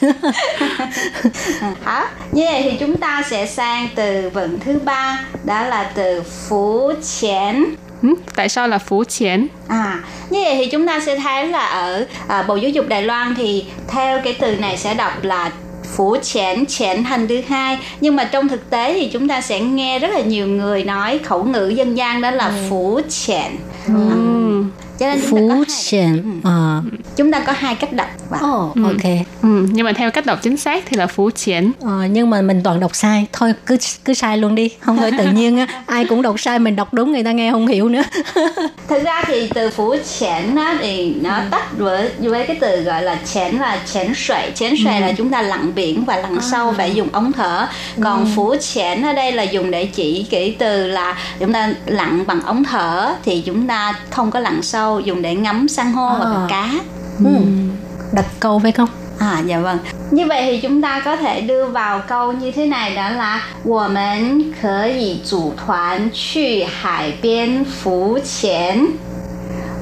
hả như vậy thì chúng ta sẽ sang từ vựng thứ ba đó là từ phú chén Ừ, tại sao là phú chén? À, như vậy thì chúng ta sẽ thấy là ở à, Bộ Giáo dục Đài Loan thì theo cái từ này sẽ đọc là phú chén chén thành thứ hai nhưng mà trong thực tế thì chúng ta sẽ nghe rất là nhiều người nói khẩu ngữ dân gian đó là ừ. phú chén ừ. À cho nên phú triển à. chúng ta có hai cách đọc. Và oh, ok. Ừ. nhưng mà theo cách đọc chính xác thì là phú triển ờ, nhưng mà mình toàn đọc sai. Thôi cứ cứ sai luôn đi. Không thôi tự nhiên á. (laughs) Ai cũng đọc sai mình đọc đúng người ta nghe không hiểu nữa. (laughs) Thực ra thì từ phú triển á thì nó ừ. tách với với cái từ gọi là chén là chén sợi chén sợi ừ. là chúng ta lặn biển và lặn à. sâu phải dùng ống thở. Còn ừ. phú chén ở đây là dùng để chỉ kỹ từ là chúng ta lặn bằng ống thở thì chúng ta không có lặn sâu câu dùng để ngắm san hô à. hoặc cá ừ. đặt câu phải không À dạ vâng. Như vậy thì chúng ta có thể đưa vào câu như thế này đó là 我们可以组团去海边浮潜。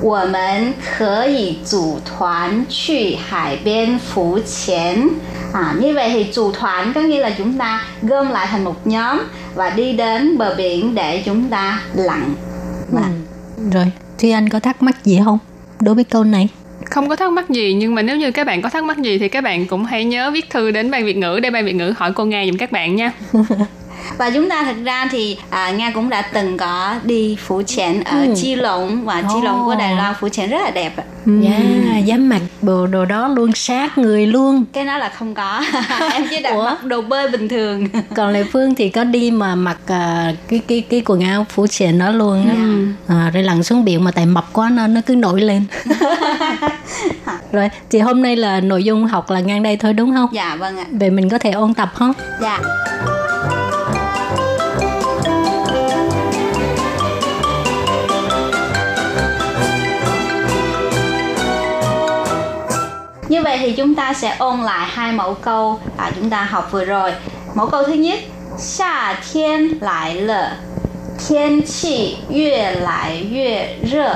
我们可以组团去海边浮潜. À, như vậy thì chủ团có nghĩa là chúng ta gom lại thành một nhóm và đi đến bờ biển để chúng ta lặn. Và... Ừ. Rồi, thì anh có thắc mắc gì không đối với câu này? Không có thắc mắc gì nhưng mà nếu như các bạn có thắc mắc gì thì các bạn cũng hãy nhớ viết thư đến ban Việt ngữ để ban Việt ngữ hỏi cô Nga giùm các bạn nha. (laughs) và chúng ta thực ra thì à, nga cũng đã từng có đi phủ chén ở ừ. chi lũng và chi lũng của đài loan phủ chén rất là đẹp yeah, dám mặc bộ đồ đó luôn sát người luôn. Cái đó là không có. (laughs) Em chỉ đặt mặc đồ bơi bình thường. (laughs) Còn lệ phương thì có đi mà mặc uh, cái cái cái quần áo phủ chén đó luôn á. Yeah. à, rồi lặn xuống biển mà tại mập quá nên nó cứ nổi lên. (laughs) Rồi thì hôm nay là nội dung học là ngang đây thôi đúng không? Dạ vâng ạ. Vậy mình có thể ôn tập không? Dạ Như vậy thì chúng ta sẽ ôn lại hai mẫu câu à, chúng ta học vừa rồi. Mẫu câu thứ nhất, 夏天来了，天气越来越热。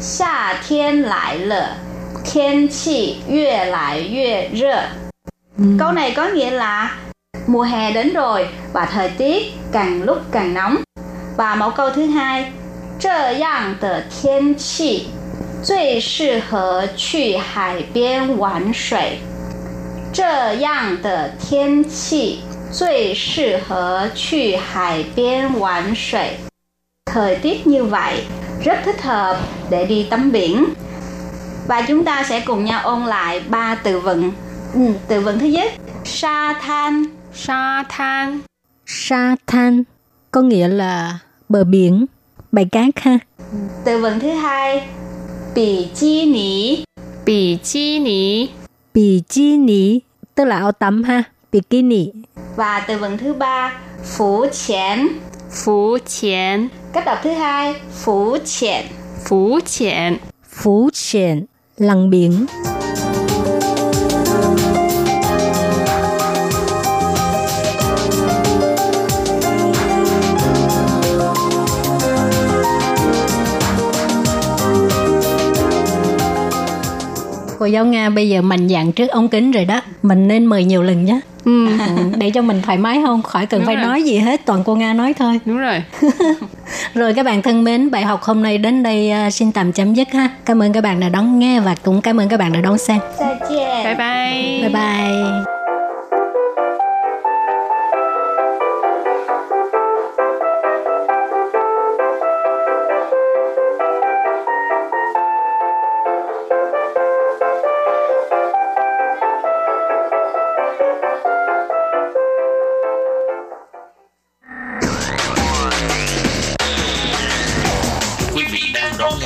夏天来了，天气越来越热。Câu này có nghĩa là mùa hè đến rồi và thời tiết càng lúc càng nóng. Và mẫu câu thứ hai, 这样的天气 最适合去海边玩水。这样的天气最适合去海边玩水。Thời tiết như vậy rất thích hợp để đi tắm biển. Và chúng ta sẽ cùng nhau ôn lại ba từ vựng. Ừ, từ vựng thứ nhất, sa than. Sa than. Sa than có nghĩa là bờ biển, bãi cát ha. Từ vựng thứ hai, Bì chi nỉ Bì chi nỉ Bì chi nỉ tức là áo tắm ha, bikini. Và từ vựng thứ ba, phú chén. Phú chén. Cách đọc thứ hai, phú chén. Phú chén. Phú chén, lặn biển. Cô giáo Nga bây giờ mạnh dạn trước ống kính rồi đó. Mình nên mời nhiều lần nhé. Ừ. để cho mình thoải mái không khỏi cần Đúng phải rồi. nói gì hết toàn cô Nga nói thôi. Đúng rồi. (laughs) Rồi các bạn thân mến bài học hôm nay đến đây uh, xin tạm chấm dứt ha. Cảm ơn các bạn đã đón nghe và cũng cảm ơn các bạn đã đón xem. Bye bye. Bye bye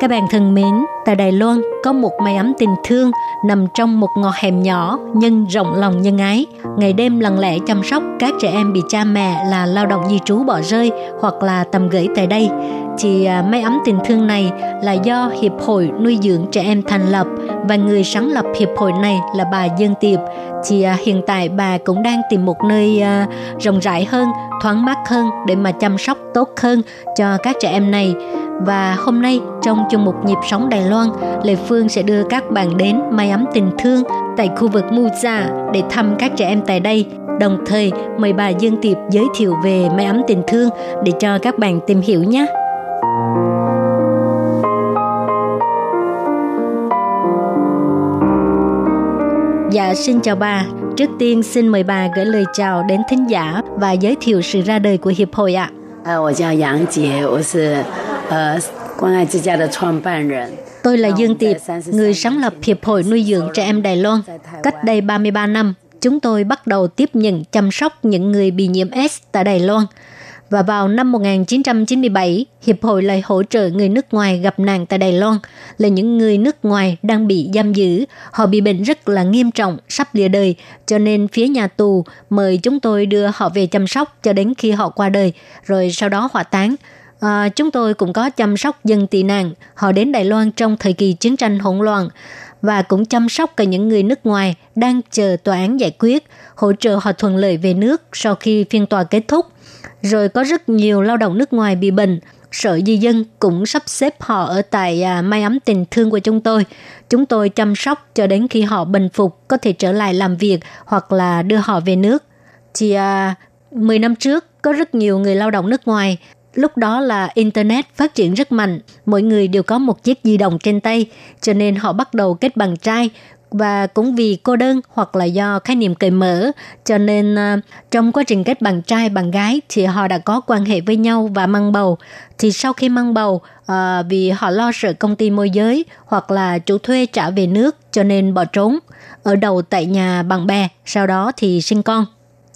Các bạn thân mến, tại Đài Loan có một mái ấm tình thương nằm trong một ngõ hẻm nhỏ nhưng rộng lòng nhân ái. Ngày đêm lặng lẽ chăm sóc các trẻ em bị cha mẹ là lao động di trú bỏ rơi hoặc là tầm gửi tại đây. Chị à, may ấm tình thương này là do Hiệp hội nuôi dưỡng trẻ em thành lập và người sáng lập hiệp hội này là bà Dương Tiệp. Chị à, hiện tại bà cũng đang tìm một nơi à, rộng rãi hơn, thoáng mát hơn để mà chăm sóc tốt hơn cho các trẻ em này và hôm nay trong chương mục nhịp sống Đài Loan, Lê Phương sẽ đưa các bạn đến may ấm tình thương tại khu vực Muza để thăm các trẻ em tại đây. Đồng thời mời bà Dương Tiệp giới thiệu về may ấm tình thương để cho các bạn tìm hiểu nhé. Dạ xin chào bà, trước tiên xin mời bà gửi lời chào đến thính giả và giới thiệu sự ra đời của hiệp hội ạ. À. Tôi là Dương Tiệp, người sáng lập Hiệp hội nuôi dưỡng trẻ em Đài Loan. Cách đây 33 năm, chúng tôi bắt đầu tiếp nhận chăm sóc những người bị nhiễm S tại Đài Loan – và vào năm 1997, Hiệp hội lại hỗ trợ người nước ngoài gặp nạn tại Đài Loan là những người nước ngoài đang bị giam giữ. Họ bị bệnh rất là nghiêm trọng, sắp lìa đời, cho nên phía nhà tù mời chúng tôi đưa họ về chăm sóc cho đến khi họ qua đời, rồi sau đó hỏa táng. À, chúng tôi cũng có chăm sóc dân tị nạn. Họ đến Đài Loan trong thời kỳ chiến tranh hỗn loạn và cũng chăm sóc cả những người nước ngoài đang chờ tòa án giải quyết, hỗ trợ họ thuận lợi về nước sau khi phiên tòa kết thúc. Rồi có rất nhiều lao động nước ngoài bị bệnh, Sở Di dân cũng sắp xếp họ ở tại à, Mai ấm tình thương của chúng tôi. Chúng tôi chăm sóc cho đến khi họ bình phục, có thể trở lại làm việc hoặc là đưa họ về nước. Thì à, 10 năm trước, có rất nhiều người lao động nước ngoài Lúc đó là Internet phát triển rất mạnh, mỗi người đều có một chiếc di động trên tay, cho nên họ bắt đầu kết bằng trai và cũng vì cô đơn hoặc là do khái niệm cởi mở cho nên uh, trong quá trình kết bạn trai bạn gái thì họ đã có quan hệ với nhau và mang bầu. Thì sau khi mang bầu uh, vì họ lo sợ công ty môi giới hoặc là chủ thuê trả về nước cho nên bỏ trốn ở đầu tại nhà bạn bè sau đó thì sinh con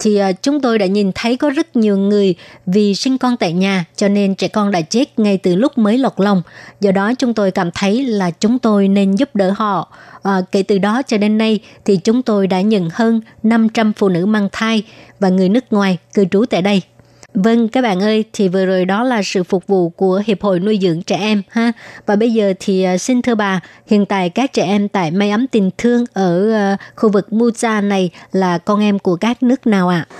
thì à, chúng tôi đã nhìn thấy có rất nhiều người vì sinh con tại nhà cho nên trẻ con đã chết ngay từ lúc mới lọt lòng. Do đó chúng tôi cảm thấy là chúng tôi nên giúp đỡ họ. À, kể từ đó cho đến nay thì chúng tôi đã nhận hơn 500 phụ nữ mang thai và người nước ngoài cư trú tại đây. Vâng các bạn ơi, thì vừa rồi đó là sự phục vụ của Hiệp hội nuôi dưỡng trẻ em ha. Và bây giờ thì à, xin thưa bà, hiện tại các trẻ em tại May ấm tình thương ở à, khu vực Muja này là con em của các nước nào ạ? À?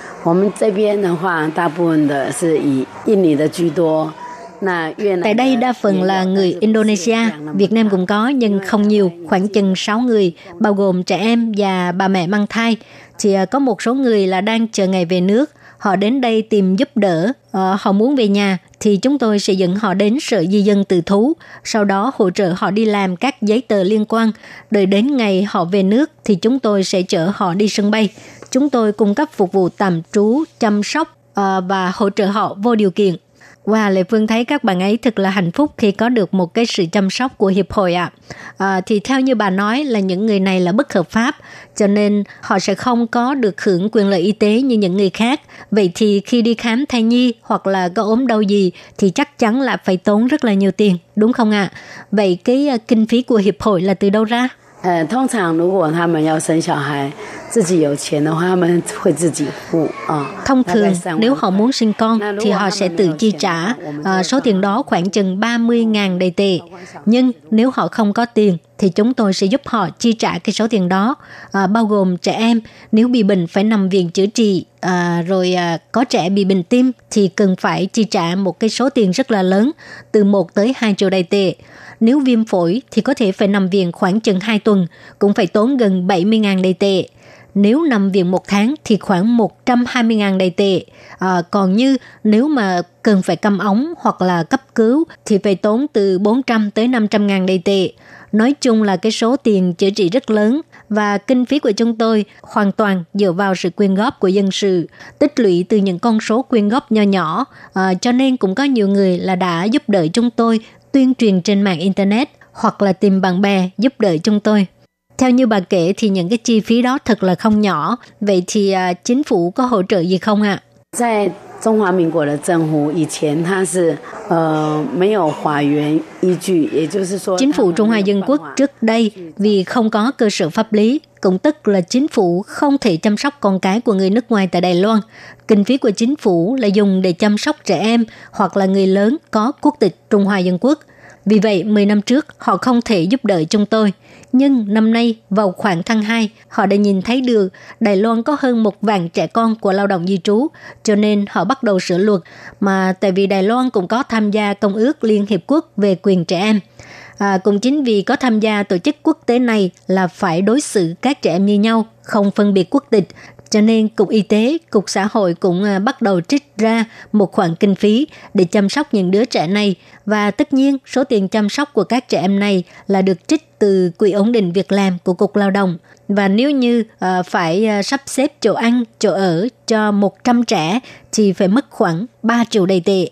Tại đây đa phần là người Indonesia, Việt Nam cũng có nhưng không nhiều, khoảng chừng 6 người, bao gồm trẻ em và bà mẹ mang thai. Chỉ à, có một số người là đang chờ ngày về nước – họ đến đây tìm giúp đỡ, ờ, họ muốn về nhà thì chúng tôi sẽ dẫn họ đến sở di dân tự thú, sau đó hỗ trợ họ đi làm các giấy tờ liên quan. Đợi đến ngày họ về nước thì chúng tôi sẽ chở họ đi sân bay. Chúng tôi cung cấp phục vụ tạm trú, chăm sóc ờ, và hỗ trợ họ vô điều kiện. Wow, Lệ Phương thấy các bạn ấy thật là hạnh phúc khi có được một cái sự chăm sóc của hiệp hội ạ. À. À, thì theo như bà nói là những người này là bất hợp pháp, cho nên họ sẽ không có được hưởng quyền lợi y tế như những người khác. Vậy thì khi đi khám thai nhi hoặc là có ốm đau gì thì chắc chắn là phải tốn rất là nhiều tiền, đúng không ạ? À? Vậy cái à, kinh phí của hiệp hội là từ đâu ra? 呃，通常如果他们要生小孩，自己有钱的话，他们会自己付啊。 Thông thường, nếu họ muốn sinh con thì họ sẽ tự chi trả. À, số tiền đó khoảng chừng 30.000 đầy tệ. Nhưng nếu họ không có tiền thì chúng tôi sẽ giúp họ chi trả cái số tiền đó, à, bao gồm trẻ em nếu bị bệnh phải nằm viện chữa trị, à, rồi à, có trẻ bị bệnh tim thì cần phải chi trả một cái số tiền rất là lớn, từ 1 tới 2 triệu đầy tệ. Nếu viêm phổi thì có thể phải nằm viện khoảng chừng 2 tuần, cũng phải tốn gần 70.000 đầy tệ. Nếu nằm viện một tháng thì khoảng 120.000 đầy tệ. À, còn như nếu mà cần phải cầm ống hoặc là cấp cứu thì phải tốn từ 400 tới 500 ngàn đầy tệ. Nói chung là cái số tiền chữa trị rất lớn và kinh phí của chúng tôi hoàn toàn dựa vào sự quyên góp của dân sự, tích lũy từ những con số quyên góp nho nhỏ, à, cho nên cũng có nhiều người là đã giúp đỡ chúng tôi tuyên truyền trên mạng Internet hoặc là tìm bạn bè giúp đỡ chúng tôi. Theo như bà kể thì những cái chi phí đó thật là không nhỏ. Vậy thì à, chính phủ có hỗ trợ gì không ạ? À? 中华民国的政府以前它是呃没有法源依据，也就是说，chính phủ Trung Hoa Dân Quốc trước đây vì không có cơ sở pháp lý, cũng tức là chính phủ không thể chăm sóc con cái của người nước ngoài tại Đài Loan. Kinh phí của chính phủ là dùng để chăm sóc trẻ em hoặc là người lớn có quốc tịch Trung Hoa Dân Quốc. Vì vậy, 10 năm trước, họ không thể giúp đỡ chúng tôi. Nhưng năm nay, vào khoảng tháng 2, họ đã nhìn thấy được Đài Loan có hơn một vạn trẻ con của lao động di trú, cho nên họ bắt đầu sửa luật. Mà tại vì Đài Loan cũng có tham gia Công ước Liên Hiệp Quốc về quyền trẻ em. À, cũng chính vì có tham gia tổ chức quốc tế này là phải đối xử các trẻ em như nhau, không phân biệt quốc tịch, cho nên Cục Y tế, Cục Xã hội cũng à, bắt đầu trích ra một khoản kinh phí để chăm sóc những đứa trẻ này. Và tất nhiên, số tiền chăm sóc của các trẻ em này là được trích từ Quỹ ổn định việc làm của Cục Lao động. Và nếu như uh, phải uh, sắp xếp chỗ ăn, chỗ ở cho 100 trẻ thì phải mất khoảng 3 triệu đầy tệ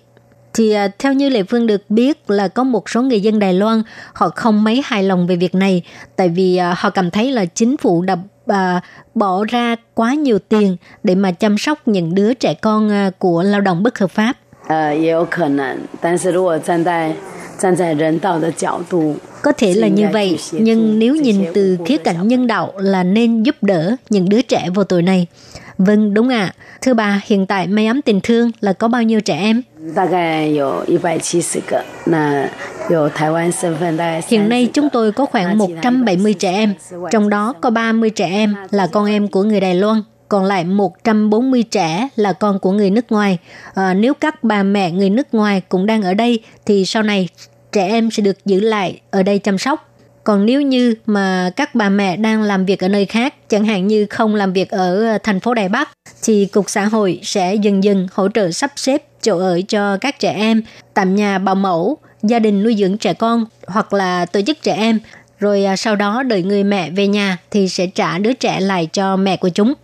thì uh, theo như Lệ Phương được biết là có một số người dân Đài Loan họ không mấy hài lòng về việc này tại vì uh, họ cảm thấy là chính phủ đã uh, bỏ ra quá nhiều tiền để mà chăm sóc những đứa trẻ con của lao động bất hợp pháp. Có thể là như vậy, nhưng nếu nhìn từ khía cạnh nhân đạo là nên giúp đỡ những đứa trẻ vô tội này. Vâng, đúng ạ. À. Thưa bà, hiện tại May ấm tình thương là có bao nhiêu trẻ em? Hiện nay chúng tôi có khoảng 170 trẻ em, trong đó có 30 trẻ em là con em của người Đài Loan, còn lại 140 trẻ là con của người nước ngoài. À, nếu các bà mẹ người nước ngoài cũng đang ở đây thì sau này trẻ em sẽ được giữ lại ở đây chăm sóc. Còn nếu như mà các bà mẹ đang làm việc ở nơi khác, chẳng hạn như không làm việc ở ờ, thành phố Đài Bắc, thì Cục Xã hội sẽ dần dần hỗ trợ sắp xếp chỗ ở cho các trẻ em, tạm nhà bảo mẫu, gia đình nuôi dưỡng trẻ con hoặc là tổ chức trẻ em. Rồi à, sau đó đợi người mẹ về nhà thì sẽ trả đứa trẻ lại cho mẹ của chúng.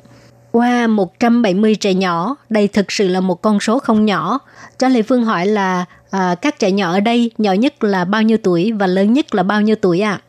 Qua wow, 170 trẻ nhỏ, đây thực sự là một con số không nhỏ. Cho Lê Phương hỏi là à, các trẻ nhỏ ở đây nhỏ nhất là bao nhiêu tuổi và lớn nhất là bao nhiêu tuổi ạ? À?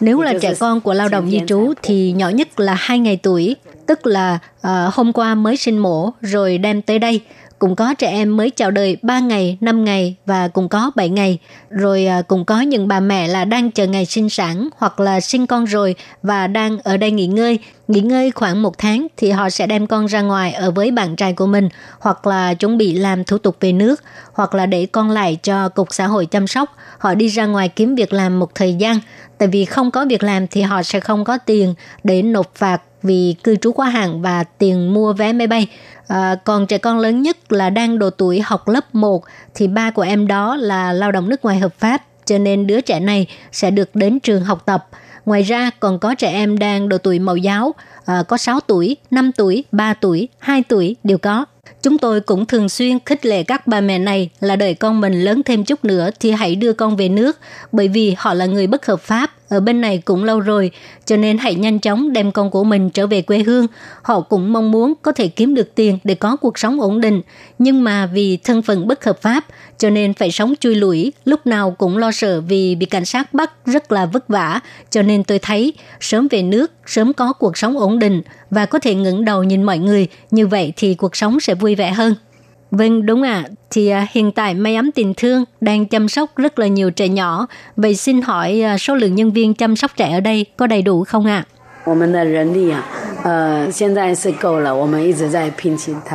Nếu là trẻ con của lao động di trú thì nhỏ nhất là 2 ngày tuổi, tức là uh, hôm qua mới sinh mổ rồi đem tới đây cũng có trẻ em mới chào đời 3 ngày, 5 ngày và cũng có 7 ngày. Rồi à, cũng có những bà mẹ là đang chờ ngày sinh sản hoặc là sinh con rồi và đang ở đây nghỉ ngơi. Nghỉ ngơi khoảng một tháng thì họ sẽ đem con ra ngoài ở với bạn trai của mình hoặc là chuẩn bị làm thủ tục về nước hoặc là để con lại cho Cục Xã hội chăm sóc. Họ đi ra ngoài kiếm việc làm một thời gian. Tại vì không có việc làm thì họ sẽ không có tiền để nộp phạt vì cư trú quá hạn và tiền mua vé máy bay. À, còn trẻ con lớn nhất là đang độ tuổi học lớp 1 thì ba của em đó là lao động nước ngoài hợp pháp cho nên đứa trẻ này sẽ được đến trường học tập. Ngoài ra còn có trẻ em đang độ tuổi mẫu giáo, à, có 6 tuổi, 5 tuổi, 3 tuổi, 2 tuổi đều có. Chúng tôi cũng thường xuyên khích lệ các bà mẹ này là đợi con mình lớn thêm chút nữa thì hãy đưa con về nước bởi vì họ là người bất hợp pháp ở bên này cũng lâu rồi, cho nên hãy nhanh chóng đem con của mình trở về quê hương. Họ cũng mong muốn có thể kiếm được tiền để có cuộc sống ổn định, nhưng mà vì thân phận bất hợp pháp, cho nên phải sống chui lủi, lúc nào cũng lo sợ vì bị cảnh sát bắt rất là vất vả, cho nên tôi thấy sớm về nước, sớm có cuộc sống ổn định và có thể ngẩng đầu nhìn mọi người, như vậy thì cuộc sống sẽ vui vẻ hơn. Vâng, đúng ạ. À. Thì à, hiện tại May ấm tình thương đang chăm sóc rất là nhiều trẻ nhỏ. Vậy xin hỏi à, số lượng nhân viên chăm sóc trẻ ở đây có đầy đủ không ạ? À? Ờ,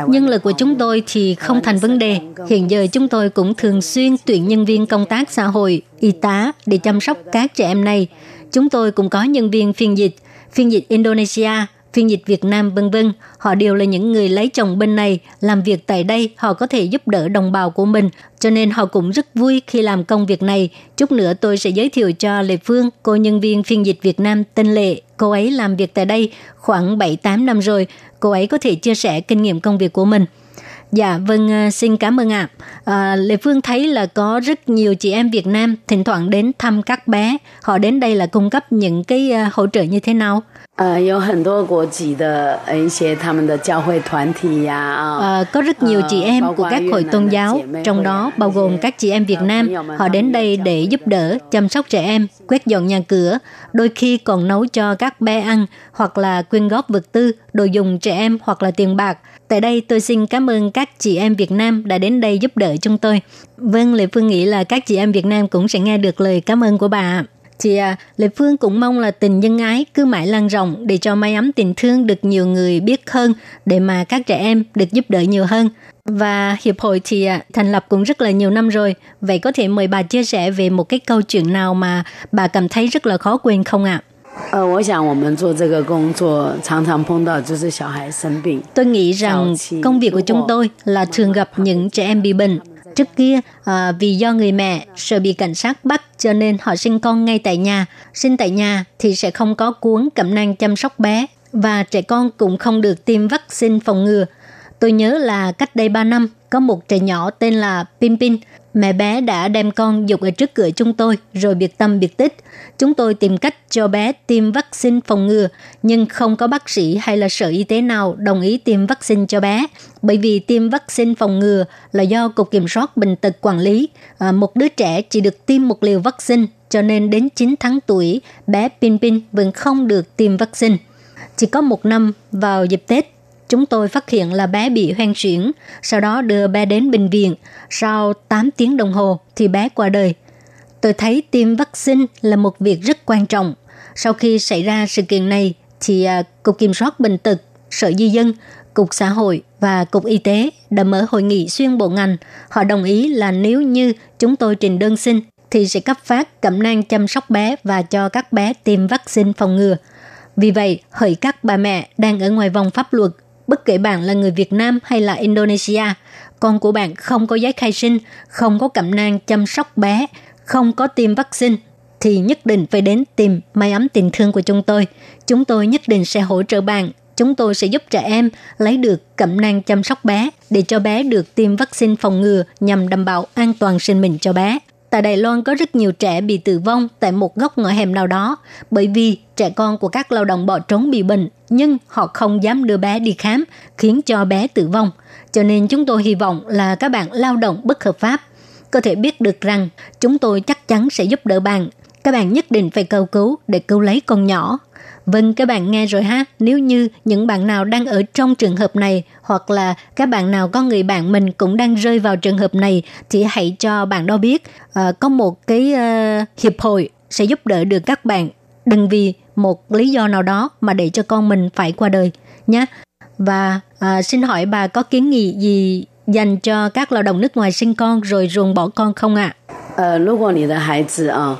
nhân lực của chúng tôi thì không thành vấn đề. Hiện giờ chúng tôi cũng thường xuyên tuyển nhân viên công tác xã hội, y tá để chăm sóc các trẻ em này. Chúng tôi cũng có nhân viên phiên dịch, phiên dịch Indonesia, phiên dịch Việt Nam vân vân, họ đều là những người lấy chồng bên này, làm việc tại đây họ có thể giúp đỡ đồng bào của mình, cho nên họ cũng rất vui khi làm công việc này. Chút nữa tôi sẽ giới thiệu cho Lê Phương, cô nhân viên phiên dịch Việt Nam tên Lệ. Cô ấy làm việc tại đây khoảng 7-8 năm rồi, cô ấy có thể chia sẻ kinh nghiệm công việc của mình. Dạ vâng, ờ, xin cảm ơn ạ. À, Lê Phương thấy là có rất nhiều chị em Việt Nam thỉnh thoảng đến thăm các bé. Họ đến đây là cung cấp những cái ờ, hỗ trợ như thế nào? 呃，有很多国籍的呃一些他们的教会团体呀啊， À, có rất nhiều chị em của các hội tôn giáo, trong đó bao gồm các chị em Việt Nam. Họ đến đây để giúp đỡ, chăm sóc trẻ em, quét dọn nhà cửa, đôi khi còn nấu cho các bé ăn hoặc là quyên góp vật tư, đồ dùng trẻ em hoặc là tiền bạc. Tại đây tôi xin cảm ơn các chị em Việt Nam đã đến đây giúp đỡ chúng tôi. Vâng, Lệ Phương nghĩ là các chị em Việt Nam cũng sẽ nghe được lời cảm ơn của bà. Thì à, Lệ Phương cũng mong là tình nhân ái cứ mãi lan rộng để cho may ấm tình thương được nhiều người biết hơn để mà các trẻ em được giúp đỡ nhiều hơn. Và hiệp hội thì à, thành lập cũng rất là nhiều năm rồi. Vậy có thể mời bà chia sẻ về một cái câu chuyện nào mà bà cảm thấy rất là khó quên không ạ? À? Tôi nghĩ rằng công việc của chúng tôi là thường gặp những trẻ em bị bệnh Trước kia, à, vì do người mẹ sợ bị cảnh sát bắt cho nên họ sinh con ngay tại nhà. Sinh tại nhà thì sẽ không có cuốn cẩm nang chăm sóc bé và trẻ con cũng không được tiêm vaccine phòng ngừa. Tôi nhớ là cách đây 3 năm, có một trẻ nhỏ tên là Pin Pin. Mẹ bé đã đem con dục ở trước cửa chúng tôi rồi biệt tâm biệt tích. Chúng tôi tìm cách cho bé tiêm vaccine phòng ngừa, nhưng không có bác sĩ hay là sở y tế nào đồng ý tiêm vaccine cho bé. Bởi vì tiêm vaccine phòng ngừa là do Cục Kiểm soát Bệnh tật quản lý. À, một đứa trẻ chỉ được tiêm một liều vaccine, cho nên đến 9 tháng tuổi, bé Pin Pin vẫn không được tiêm vaccine. Chỉ có một năm vào dịp Tết, chúng tôi phát hiện là bé bị hoang suyễn, sau đó đưa bé đến bệnh viện. Sau 8 tiếng đồng hồ thì bé qua đời. Tôi thấy tiêm vaccine là một việc rất quan trọng. Sau khi xảy ra sự kiện này thì à, Cục Kiểm soát Bệnh tật, Sở Di dân, Cục Xã hội và Cục Y tế đã mở hội nghị xuyên bộ ngành. Họ đồng ý là nếu như chúng tôi trình đơn xin thì sẽ cấp phát cẩm nang chăm sóc bé và cho các bé tiêm vaccine phòng ngừa. Vì vậy, hỡi các bà mẹ đang ở ngoài vòng pháp luật, bất kể bạn là người Việt Nam hay là Indonesia, con của bạn không có giấy khai sinh, không có cẩm nang chăm sóc bé, không có tiêm vaccine, thì nhất định phải đến tìm mái ấm tình thương của chúng tôi. Chúng tôi nhất định sẽ hỗ trợ bạn. Chúng tôi sẽ giúp trẻ em lấy được cẩm nang chăm sóc bé để cho bé được tiêm vaccine phòng ngừa nhằm đảm bảo an toàn sinh mệnh cho bé. Tại Đài Loan có rất nhiều trẻ bị tử vong tại một góc ngõ hẻm nào đó bởi vì trẻ con của các lao động bỏ trốn bị bệnh, nhưng họ không dám đưa bé đi khám, khiến cho bé tử vong. Cho nên chúng tôi hy vọng là các bạn lao động bất hợp pháp có thể biết được rằng, chúng tôi chắc chắn sẽ giúp đỡ bạn. Các bạn nhất định phải cầu cứu để cứu lấy con nhỏ. Vâng, các bạn nghe rồi ha. Nếu như những bạn nào đang ở trong trường hợp này hoặc là các bạn nào có người bạn mình cũng đang rơi vào trường hợp này thì hãy cho bạn đó biết à, có một cái uh, hiệp hội sẽ giúp đỡ được các bạn. Đừng vì một lý do nào đó mà để cho con mình phải qua đời nhé. Và à, xin hỏi bà có kiến nghị gì dành cho các lao động nước ngoài sinh con rồi ruồng bỏ con không ạ? À? 呃，如果你的孩子啊，呃，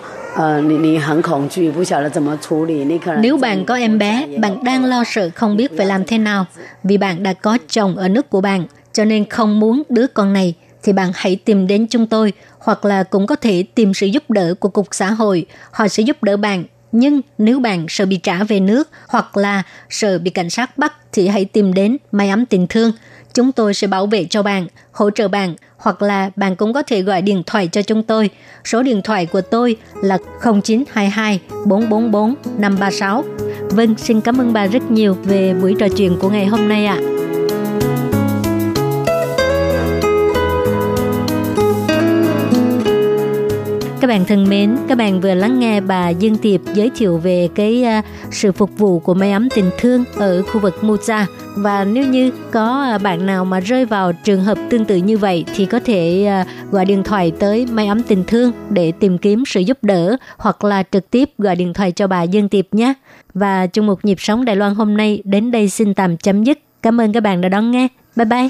nếu bạn có em bé, bạn đang lo sợ không biết phải làm thế nào. Vì bạn đã có chồng ở nước của bạn, cho nên không muốn đứa con này thì bạn hãy tìm đến chúng tôi hoặc là cũng có thể tìm sự giúp đỡ của cục xã hội, họ sẽ giúp đỡ bạn. Nhưng nếu bạn sợ bị trả về nước hoặc là sợ bị cảnh sát bắt thì hãy tìm đến máy ấm tình thương. Chúng tôi sẽ bảo vệ cho bạn hỗ trợ bạn hoặc là bạn cũng có thể gọi điện thoại cho chúng tôi. Số điện thoại của tôi là 0922 444 536. Vâng, xin cảm ơn bà rất nhiều về buổi trò chuyện của ngày hôm nay ạ. À. Các bạn thân mến, các bạn vừa lắng nghe bà Dương Tiệp giới thiệu về cái uh, sự phục vụ của máy ấm tình thương ở khu vực Moza. Và nếu như có à, bạn nào mà rơi vào trường hợp tương tự như vậy thì có thể à, gọi điện thoại tới máy ấm tình thương để tìm kiếm sự giúp đỡ hoặc là trực tiếp gọi điện thoại cho bà Dương Tiệp nhé. Và chung một nhịp sống Đài Loan hôm nay đến đây xin tạm chấm dứt. Cảm ơn các bạn đã đón nghe. Bye bye.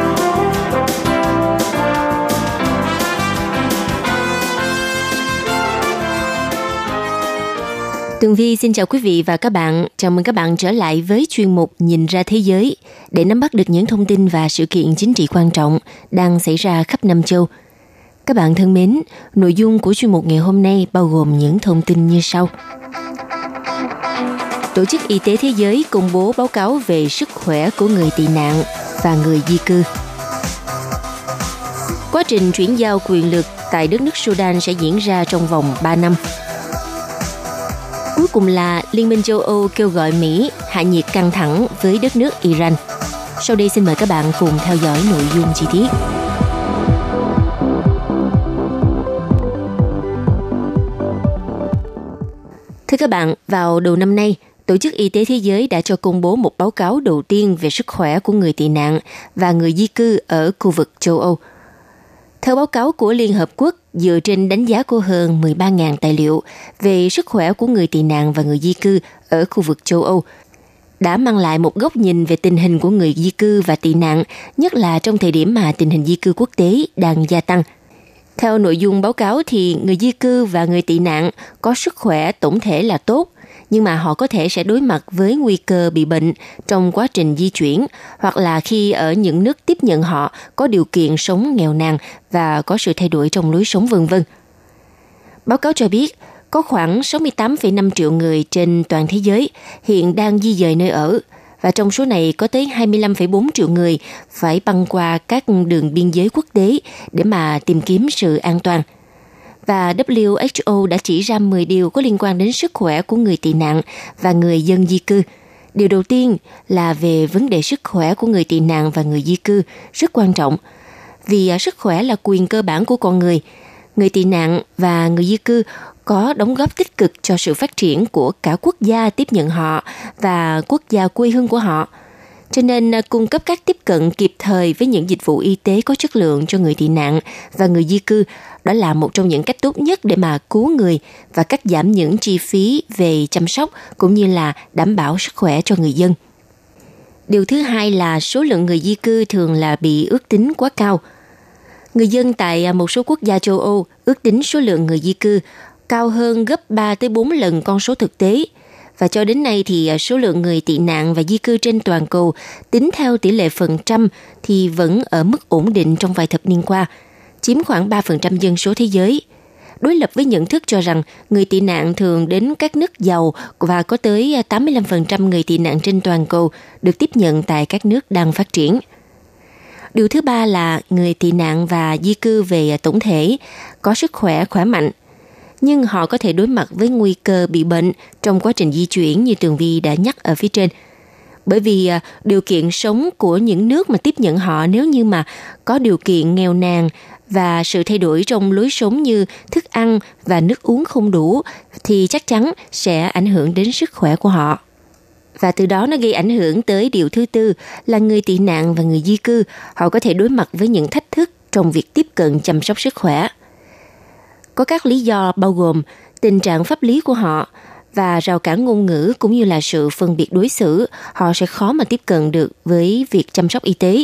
Tường Vi xin chào quý vị và các bạn. Chào mừng các bạn trở lại với chuyên mục Nhìn ra thế giới để nắm bắt được những thông tin và sự kiện chính trị quan trọng đang xảy ra khắp năm châu. Các bạn thân mến, nội dung của chuyên mục ngày hôm nay bao gồm những thông tin như sau. Tổ chức Y tế Thế giới công bố báo cáo về sức khỏe của người tị nạn và người di cư. Quá trình chuyển giao quyền lực tại đất nước Sudan sẽ diễn ra trong vòng 3 năm. Cuối cùng là Liên minh châu Âu kêu gọi Mỹ hạ nhiệt căng thẳng với đất nước Iran. Sau đây xin mời các bạn cùng theo dõi nội dung chi tiết. Thưa các bạn, vào đầu năm nay, Tổ chức Y tế Thế giới đã cho công bố một báo cáo đầu tiên về sức khỏe của người tị nạn và người di cư ở khu vực châu Âu. Theo báo cáo của Liên Hợp Quốc, dựa trên đánh giá của hơn 13.000 tài liệu về sức khỏe của người tị nạn và người di cư ở khu vực châu Âu, đã mang lại một góc nhìn về tình hình của người di cư và tị nạn, nhất là trong thời điểm mà tình hình di cư quốc tế đang gia tăng. Theo nội dung báo cáo thì người di cư và người tị nạn có sức khỏe tổng thể là tốt, nhưng mà họ có thể sẽ đối mặt với nguy cơ bị bệnh trong quá trình di chuyển hoặc là khi ở những nước tiếp nhận họ có điều kiện sống nghèo nàn và có sự thay đổi trong lối sống vân vân. Báo cáo cho biết, có khoảng 68,5 triệu người trên toàn thế giới hiện đang di dời nơi ở và trong số này có tới 25,4 triệu người phải băng qua các đường biên giới quốc tế để mà tìm kiếm sự an toàn – và WHO đã chỉ ra 10 điều có liên quan đến sức khỏe của người tị nạn và người dân di cư. Điều đầu tiên là về vấn đề sức khỏe của người tị nạn và người di cư, rất quan trọng vì à, sức khỏe là quyền cơ bản của con người. Người tị nạn và người di cư có đóng góp tích cực cho sự phát triển của cả quốc gia tiếp nhận họ và quốc gia quê hương của họ – cho nên à, cung cấp các tiếp cận kịp thời với những dịch vụ y tế có chất lượng cho người tị nạn và người di cư đó là một trong những cách tốt nhất để mà cứu người và cắt giảm những chi phí về chăm sóc cũng như là đảm bảo sức khỏe cho người dân. Điều thứ hai là số lượng người di cư thường là bị ước tính quá cao. Người dân tại một số quốc gia châu Âu ước tính số lượng người di cư cao hơn gấp 3 tới 4 lần con số thực tế – và cho đến nay thì số lượng người tị nạn và di cư trên toàn cầu tính theo tỷ lệ phần trăm thì vẫn ở mức ổn định trong vài thập niên qua, chiếm khoảng 3% dân số thế giới. Đối lập với nhận thức cho rằng người tị nạn thường đến các nước giàu và có tới à, 85% người tị nạn trên toàn cầu được tiếp nhận tại các nước đang phát triển. Điều thứ ba là người tị nạn và di cư về à, tổng thể có sức khỏe khỏe mạnh, nhưng họ có thể đối mặt với nguy cơ bị bệnh trong quá trình di chuyển như Tường Vi đã nhắc ở phía trên. Bởi vì à, điều kiện sống của những nước mà tiếp nhận họ nếu như mà có điều kiện nghèo nàn và sự thay đổi trong lối sống như thức ăn và nước uống không đủ thì chắc chắn sẽ ảnh hưởng đến sức khỏe của họ. Và từ đó nó gây ảnh hưởng tới điều thứ tư là người tị nạn và người di cư, họ có thể đối mặt với những thách thức trong việc tiếp cận chăm sóc sức khỏe có các lý do bao gồm tình trạng pháp lý của họ và rào cản ngôn ngữ cũng như là sự phân biệt đối xử, họ sẽ khó mà tiếp cận được với việc chăm sóc y tế.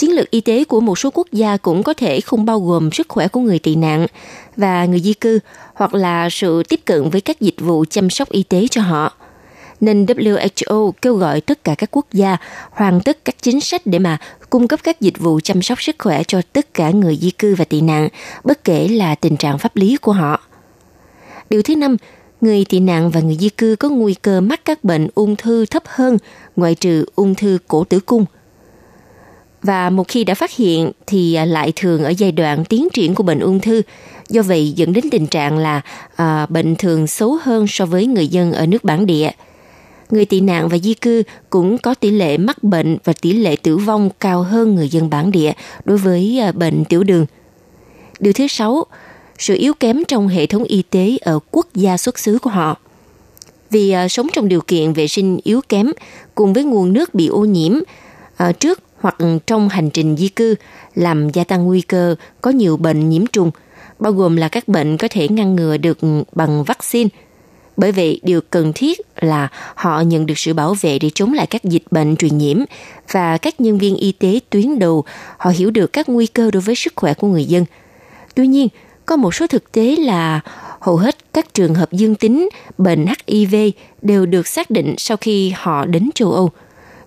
Chiến lược y tế của một số quốc gia cũng có thể không bao gồm sức khỏe của người tị nạn và người di cư hoặc là sự tiếp cận với các dịch vụ chăm sóc y tế cho họ nên WHO kêu gọi tất cả các quốc gia hoàn tất các chính sách để mà cung cấp các dịch vụ chăm sóc sức khỏe cho tất cả người di cư và tị nạn, bất kể là tình trạng pháp lý của họ. Điều thứ năm, người tị nạn và người di cư có nguy cơ mắc các bệnh ung thư thấp hơn, ngoại trừ ung thư cổ tử cung. Và một khi đã phát hiện thì à, lại thường ở giai đoạn tiến triển của bệnh ung thư, do vậy dẫn đến tình trạng là à, bệnh thường xấu hơn so với người dân ở nước bản địa – người tị nạn và di cư cũng có tỷ lệ mắc bệnh và tỷ lệ tử vong cao hơn người dân bản địa đối với à, bệnh tiểu đường. Điều thứ sáu, sự yếu kém trong hệ thống y tế ở quốc gia xuất xứ của họ. Vì à, sống trong điều kiện vệ sinh yếu kém cùng với nguồn nước bị ô nhiễm à, trước hoặc trong hành trình di cư làm gia tăng nguy cơ có nhiều bệnh nhiễm trùng, bao gồm là các bệnh có thể ngăn ngừa được bằng vaccine. Bởi vậy, điều cần thiết là họ nhận được sự bảo vệ để chống lại các dịch bệnh truyền nhiễm và các nhân viên y tế tuyến đầu họ hiểu được các nguy cơ đối với sức khỏe của người dân. Tuy nhiên, có một số thực tế là hầu hết các trường hợp dương tính bệnh HIV đều được xác định sau khi họ đến châu Âu.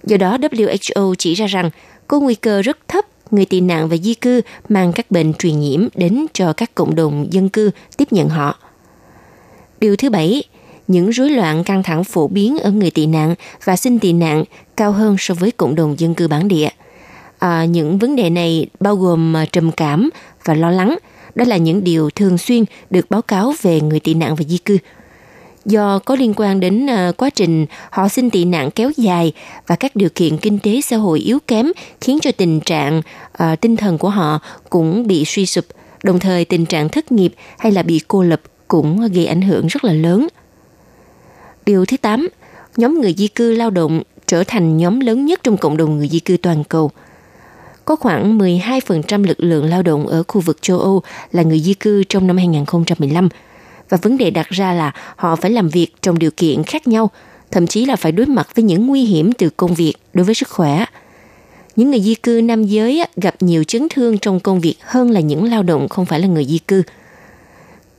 Do đó, WHO chỉ ra rằng có nguy cơ rất thấp người tị nạn và di cư mang các bệnh truyền nhiễm đến cho các cộng đồng dân cư tiếp nhận họ. Điều thứ bảy, những rối loạn căng thẳng phổ biến ở người tị nạn và xin tị nạn cao hơn so với cộng đồng dân cư bản địa. À, những vấn đề này bao gồm à, trầm cảm và lo lắng. Đó là những điều thường xuyên được báo cáo về người tị nạn và di cư do có liên quan đến ờ, quá trình họ xin tị nạn kéo dài và các điều kiện kinh tế xã hội yếu kém khiến cho tình trạng uh, tinh thần của họ cũng bị suy sụp đồng thời tình trạng thất nghiệp hay là bị cô lập cũng gây ảnh hưởng rất là lớn. Điều thứ 8, nhóm người di cư lao động trở thành nhóm lớn nhất trong cộng đồng người di cư toàn cầu. Có khoảng 12% lực lượng lao động ở khu vực châu Âu là người di cư trong năm 2015 và vấn đề đặt ra là họ phải làm việc trong điều kiện khác nhau, thậm chí là phải đối mặt với những nguy hiểm từ công việc đối với sức khỏe. Những người di cư nam giới gặp nhiều chấn thương trong công việc hơn là những lao động không phải là người di cư.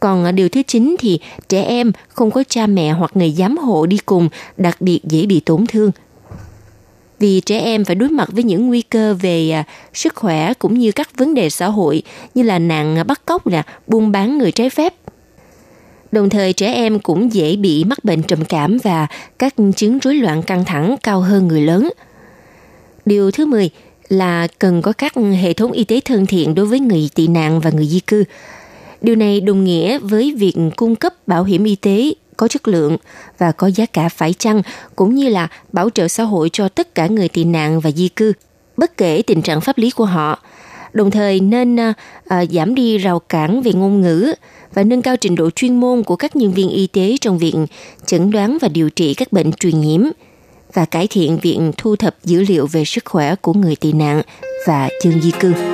Còn à, điều thứ chín thì trẻ em không có cha mẹ hoặc người giám hộ đi cùng đặc biệt dễ bị tổn thương. Vì trẻ em phải đối mặt với những nguy cơ về à, sức khỏe cũng như các vấn đề xã hội như là nạn bắt cóc là buôn bán người trái phép Đồng thời trẻ em cũng dễ bị mắc bệnh trầm cảm và các chứng rối loạn căng thẳng cao hơn người lớn. Điều thứ 10 là cần có các hệ thống y tế thân thiện đối với người tị nạn và người di cư. Điều này đồng nghĩa với việc cung cấp bảo hiểm y tế có chất lượng và có giá cả phải chăng, cũng như là bảo trợ xã hội cho tất cả người tị nạn và di cư, bất kể tình trạng pháp lý của họ đồng thời nên à, à, giảm đi rào cản về ngôn ngữ và nâng cao trình độ chuyên môn của các nhân viên y tế trong việc chẩn đoán và điều trị các bệnh truyền nhiễm và cải thiện việc thu thập dữ liệu về sức khỏe của người tị nạn và dân di cư.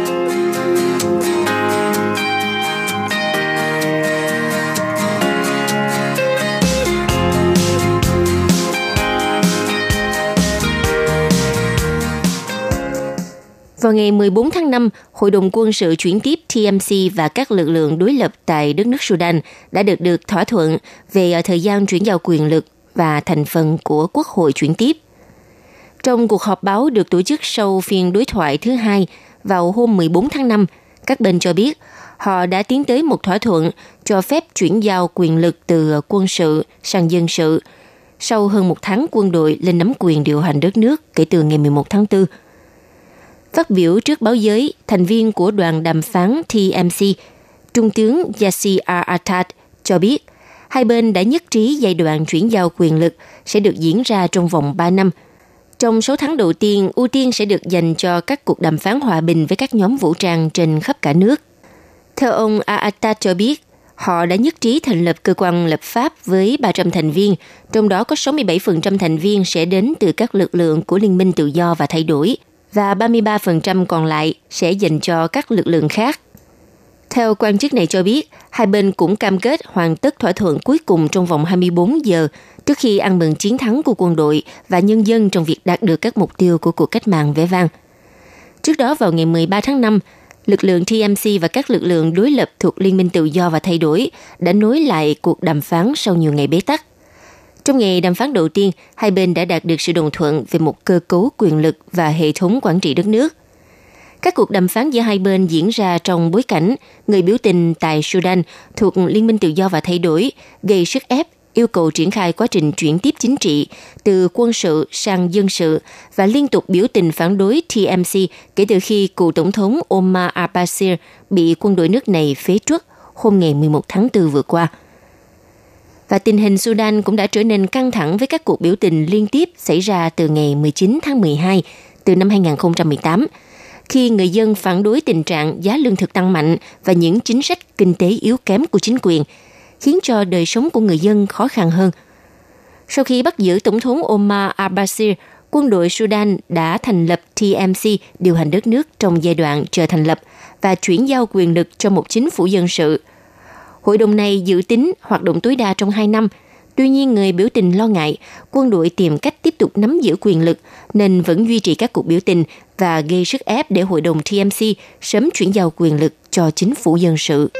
Vào ngày 14 tháng 5, Hội đồng quân sự chuyển tiếp TMC và các lực lượng đối lập tại đất nước Sudan đã được được thỏa thuận về ờ, thời gian chuyển giao quyền lực và thành phần của quốc hội chuyển tiếp. Trong cuộc họp báo được tổ chức sau phiên đối thoại thứ hai vào hôm 14 tháng 5, các bên cho biết họ đã tiến tới một thỏa thuận cho phép chuyển giao quyền lực từ ờ, quân sự sang dân sự sau hơn một tháng quân đội lên nắm quyền điều hành đất nước kể từ ngày 11 tháng 4 Phát biểu trước báo giới, thành viên của đoàn đàm phán TMC, Trung tướng Yassi Atat cho biết hai bên đã nhất trí giai đoạn chuyển giao quyền lực sẽ được diễn ra trong vòng 3 năm. Trong số tháng đầu tiên, ưu tiên sẽ được dành cho các cuộc đàm phán hòa bình với các nhóm vũ trang trên khắp cả nước. Theo ông Aata cho biết, họ đã nhất trí thành lập cơ quan lập pháp với 300 thành viên, trong đó có 67% thành viên sẽ đến từ các lực lượng của Liên minh Tự do và Thay đổi – và 33% còn lại sẽ dành cho các lực lượng khác. Theo quan chức này cho biết, hai bên cũng cam kết hoàn tất thỏa thuận cuối cùng trong vòng 24 giờ trước khi ăn mừng chiến thắng của quân đội và nhân dân trong việc đạt được các mục tiêu của cuộc cách mạng vẻ vang. Trước đó vào ngày 13 tháng 5, lực lượng TMC và các lực lượng đối lập thuộc Liên minh Tự do và Thay đổi đã nối lại cuộc đàm phán sau nhiều ngày bế tắc. Trong ngày đàm phán đầu tiên, hai bên đã đạt được sự đồng thuận về một cơ cấu quyền lực và hệ thống quản trị đất nước. Các cuộc đàm phán giữa hai bên diễn ra trong bối cảnh người biểu tình tại Sudan thuộc Liên minh Tự do và Thay đổi gây sức ép yêu cầu triển khai quá trình chuyển tiếp chính trị từ quân sự sang dân sự và liên tục biểu tình phản đối TMC kể từ khi cựu tổng thống Omar al-Bashir bị quân đội nước này phế truất hôm ngày 11 tháng 4 vừa qua – và tình hình Sudan cũng đã trở nên căng thẳng với các cuộc biểu tình liên tiếp xảy ra từ ngày 19 tháng 12 từ năm 2018 khi người dân phản đối tình trạng giá lương thực tăng mạnh và những chính sách kinh tế yếu kém của chính quyền, khiến cho đời sống của người dân khó khăn hơn. Sau khi bắt giữ Tổng thống Omar al-Bashir, quân đội Sudan đã thành lập TMC điều hành đất nước trong giai đoạn chờ thành lập và chuyển giao quyền lực cho một chính phủ dân sự. Hội đồng này dự tính hoạt động tối đa trong 2 năm – Tuy nhiên, người biểu tình lo ngại quân đội tìm cách tiếp tục nắm giữ quyền lực nên vẫn duy trì các cuộc biểu tình và gây sức ép để hội đồng TMC sớm chuyển giao quyền lực cho chính phủ dân sự.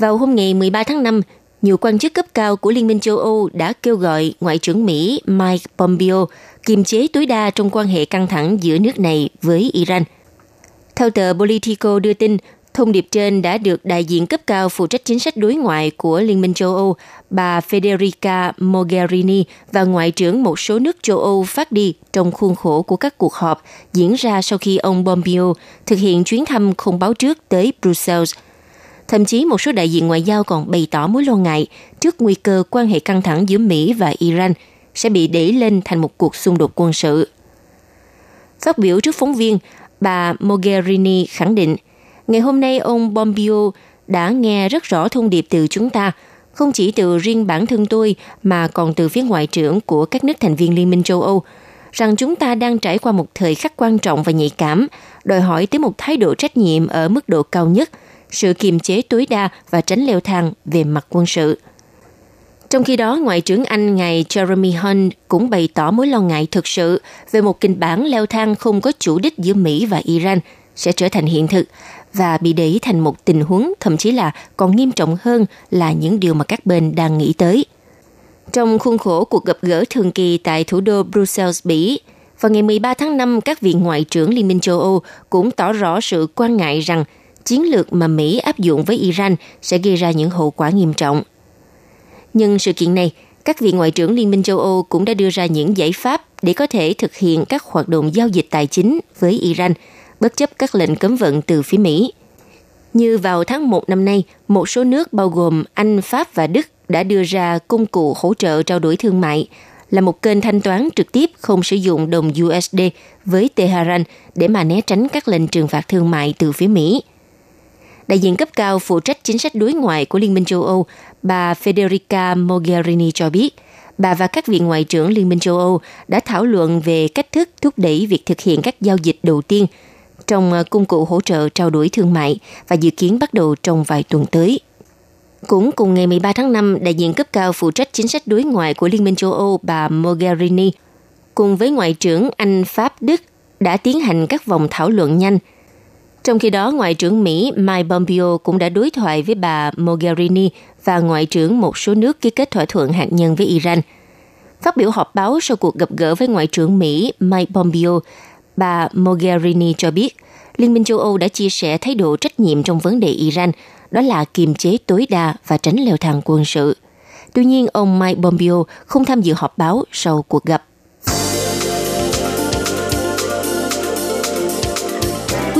Vào hôm ngày 13 tháng 5, nhiều quan chức cấp cao của Liên minh châu Âu đã kêu gọi Ngoại trưởng Mỹ Mike Pompeo kiềm chế tối đa trong quan hệ căng thẳng giữa nước này với Iran. Theo tờ Politico đưa tin, thông điệp trên đã được đại diện cấp cao phụ trách chính sách đối ngoại của Liên minh châu Âu, bà Federica Mogherini và Ngoại trưởng một số nước châu Âu phát đi trong khuôn khổ của các cuộc họp diễn ra sau khi ông Pompeo thực hiện chuyến thăm không báo trước tới Brussels – Thậm chí một số đại diện ngoại giao còn bày tỏ mối lo ngại trước nguy cơ quan hệ căng thẳng giữa Mỹ và Iran sẽ bị đẩy lên thành một cuộc xung đột quân sự. Phát biểu trước phóng viên, bà Mogherini khẳng định, ngày hôm nay ông Pompeo đã nghe rất rõ thông điệp từ chúng ta, không chỉ từ riêng bản thân tôi mà còn từ phía ngoại trưởng của các nước thành viên Liên minh châu Âu, rằng chúng ta đang trải qua một thời khắc quan trọng và nhạy cảm, đòi hỏi tới một thái độ trách nhiệm ở mức độ cao nhất – sự kiềm chế tối đa và tránh leo thang về mặt quân sự. Trong khi đó, Ngoại trưởng Anh ngài Jeremy Hunt cũng bày tỏ mối lo ngại thực sự về một kịch bản leo thang không có chủ đích giữa Mỹ và Iran sẽ trở thành hiện thực và bị đẩy thành một tình huống thậm chí là còn nghiêm trọng hơn là những điều mà các bên đang nghĩ tới. Trong khuôn khổ cuộc gặp gỡ thường kỳ tại thủ đô Brussels, Bỉ, vào ngày 13 tháng 5, các vị ngoại trưởng Liên minh châu Âu cũng tỏ rõ sự quan ngại rằng chiến lược mà Mỹ áp dụng với Iran sẽ gây ra những hậu quả nghiêm trọng. Nhưng sự kiện này, các vị ngoại trưởng Liên minh châu Âu cũng đã đưa ra những giải pháp để có thể thực hiện các hoạt động giao dịch tài chính với Iran, bất chấp các lệnh cấm vận từ phía Mỹ. Như vào tháng 1 năm nay, một số nước bao gồm Anh, Pháp và Đức đã đưa ra công cụ hỗ trợ trao đổi thương mại là một kênh thanh toán trực tiếp không sử dụng đồng USD với Tehran để mà né tránh các lệnh trừng phạt thương mại từ phía Mỹ. Đại diện cấp cao phụ trách chính sách đối ngoại của Liên minh châu Âu, bà Federica Mogherini cho biết, bà và các vị ngoại trưởng Liên minh châu Âu đã thảo luận về cách thức thúc đẩy việc thực hiện các giao dịch đầu tiên trong à, công cụ hỗ trợ trao đổi thương mại và dự kiến bắt đầu trong vài tuần tới. Cũng cùng ngày 13 tháng 5, đại diện cấp cao phụ trách chính sách đối ngoại của Liên minh châu Âu bà Mogherini cùng với Ngoại trưởng Anh, Pháp, Đức đã tiến hành các vòng thảo luận nhanh – trong khi đó, Ngoại trưởng Mỹ Mike Pompeo cũng đã đối thoại với bà Mogherini và Ngoại trưởng một số nước ký kết thỏa thuận hạt nhân với Iran. Phát biểu họp báo sau cuộc gặp gỡ với Ngoại trưởng Mỹ Mike Pompeo, bà Mogherini cho biết Liên minh châu Âu đã chia sẻ thái độ trách nhiệm trong vấn đề Iran, đó là kiềm chế tối đa và tránh leo thang quân sự. Tuy nhiên, ông Mike Pompeo không tham dự họp báo sau cuộc gặp.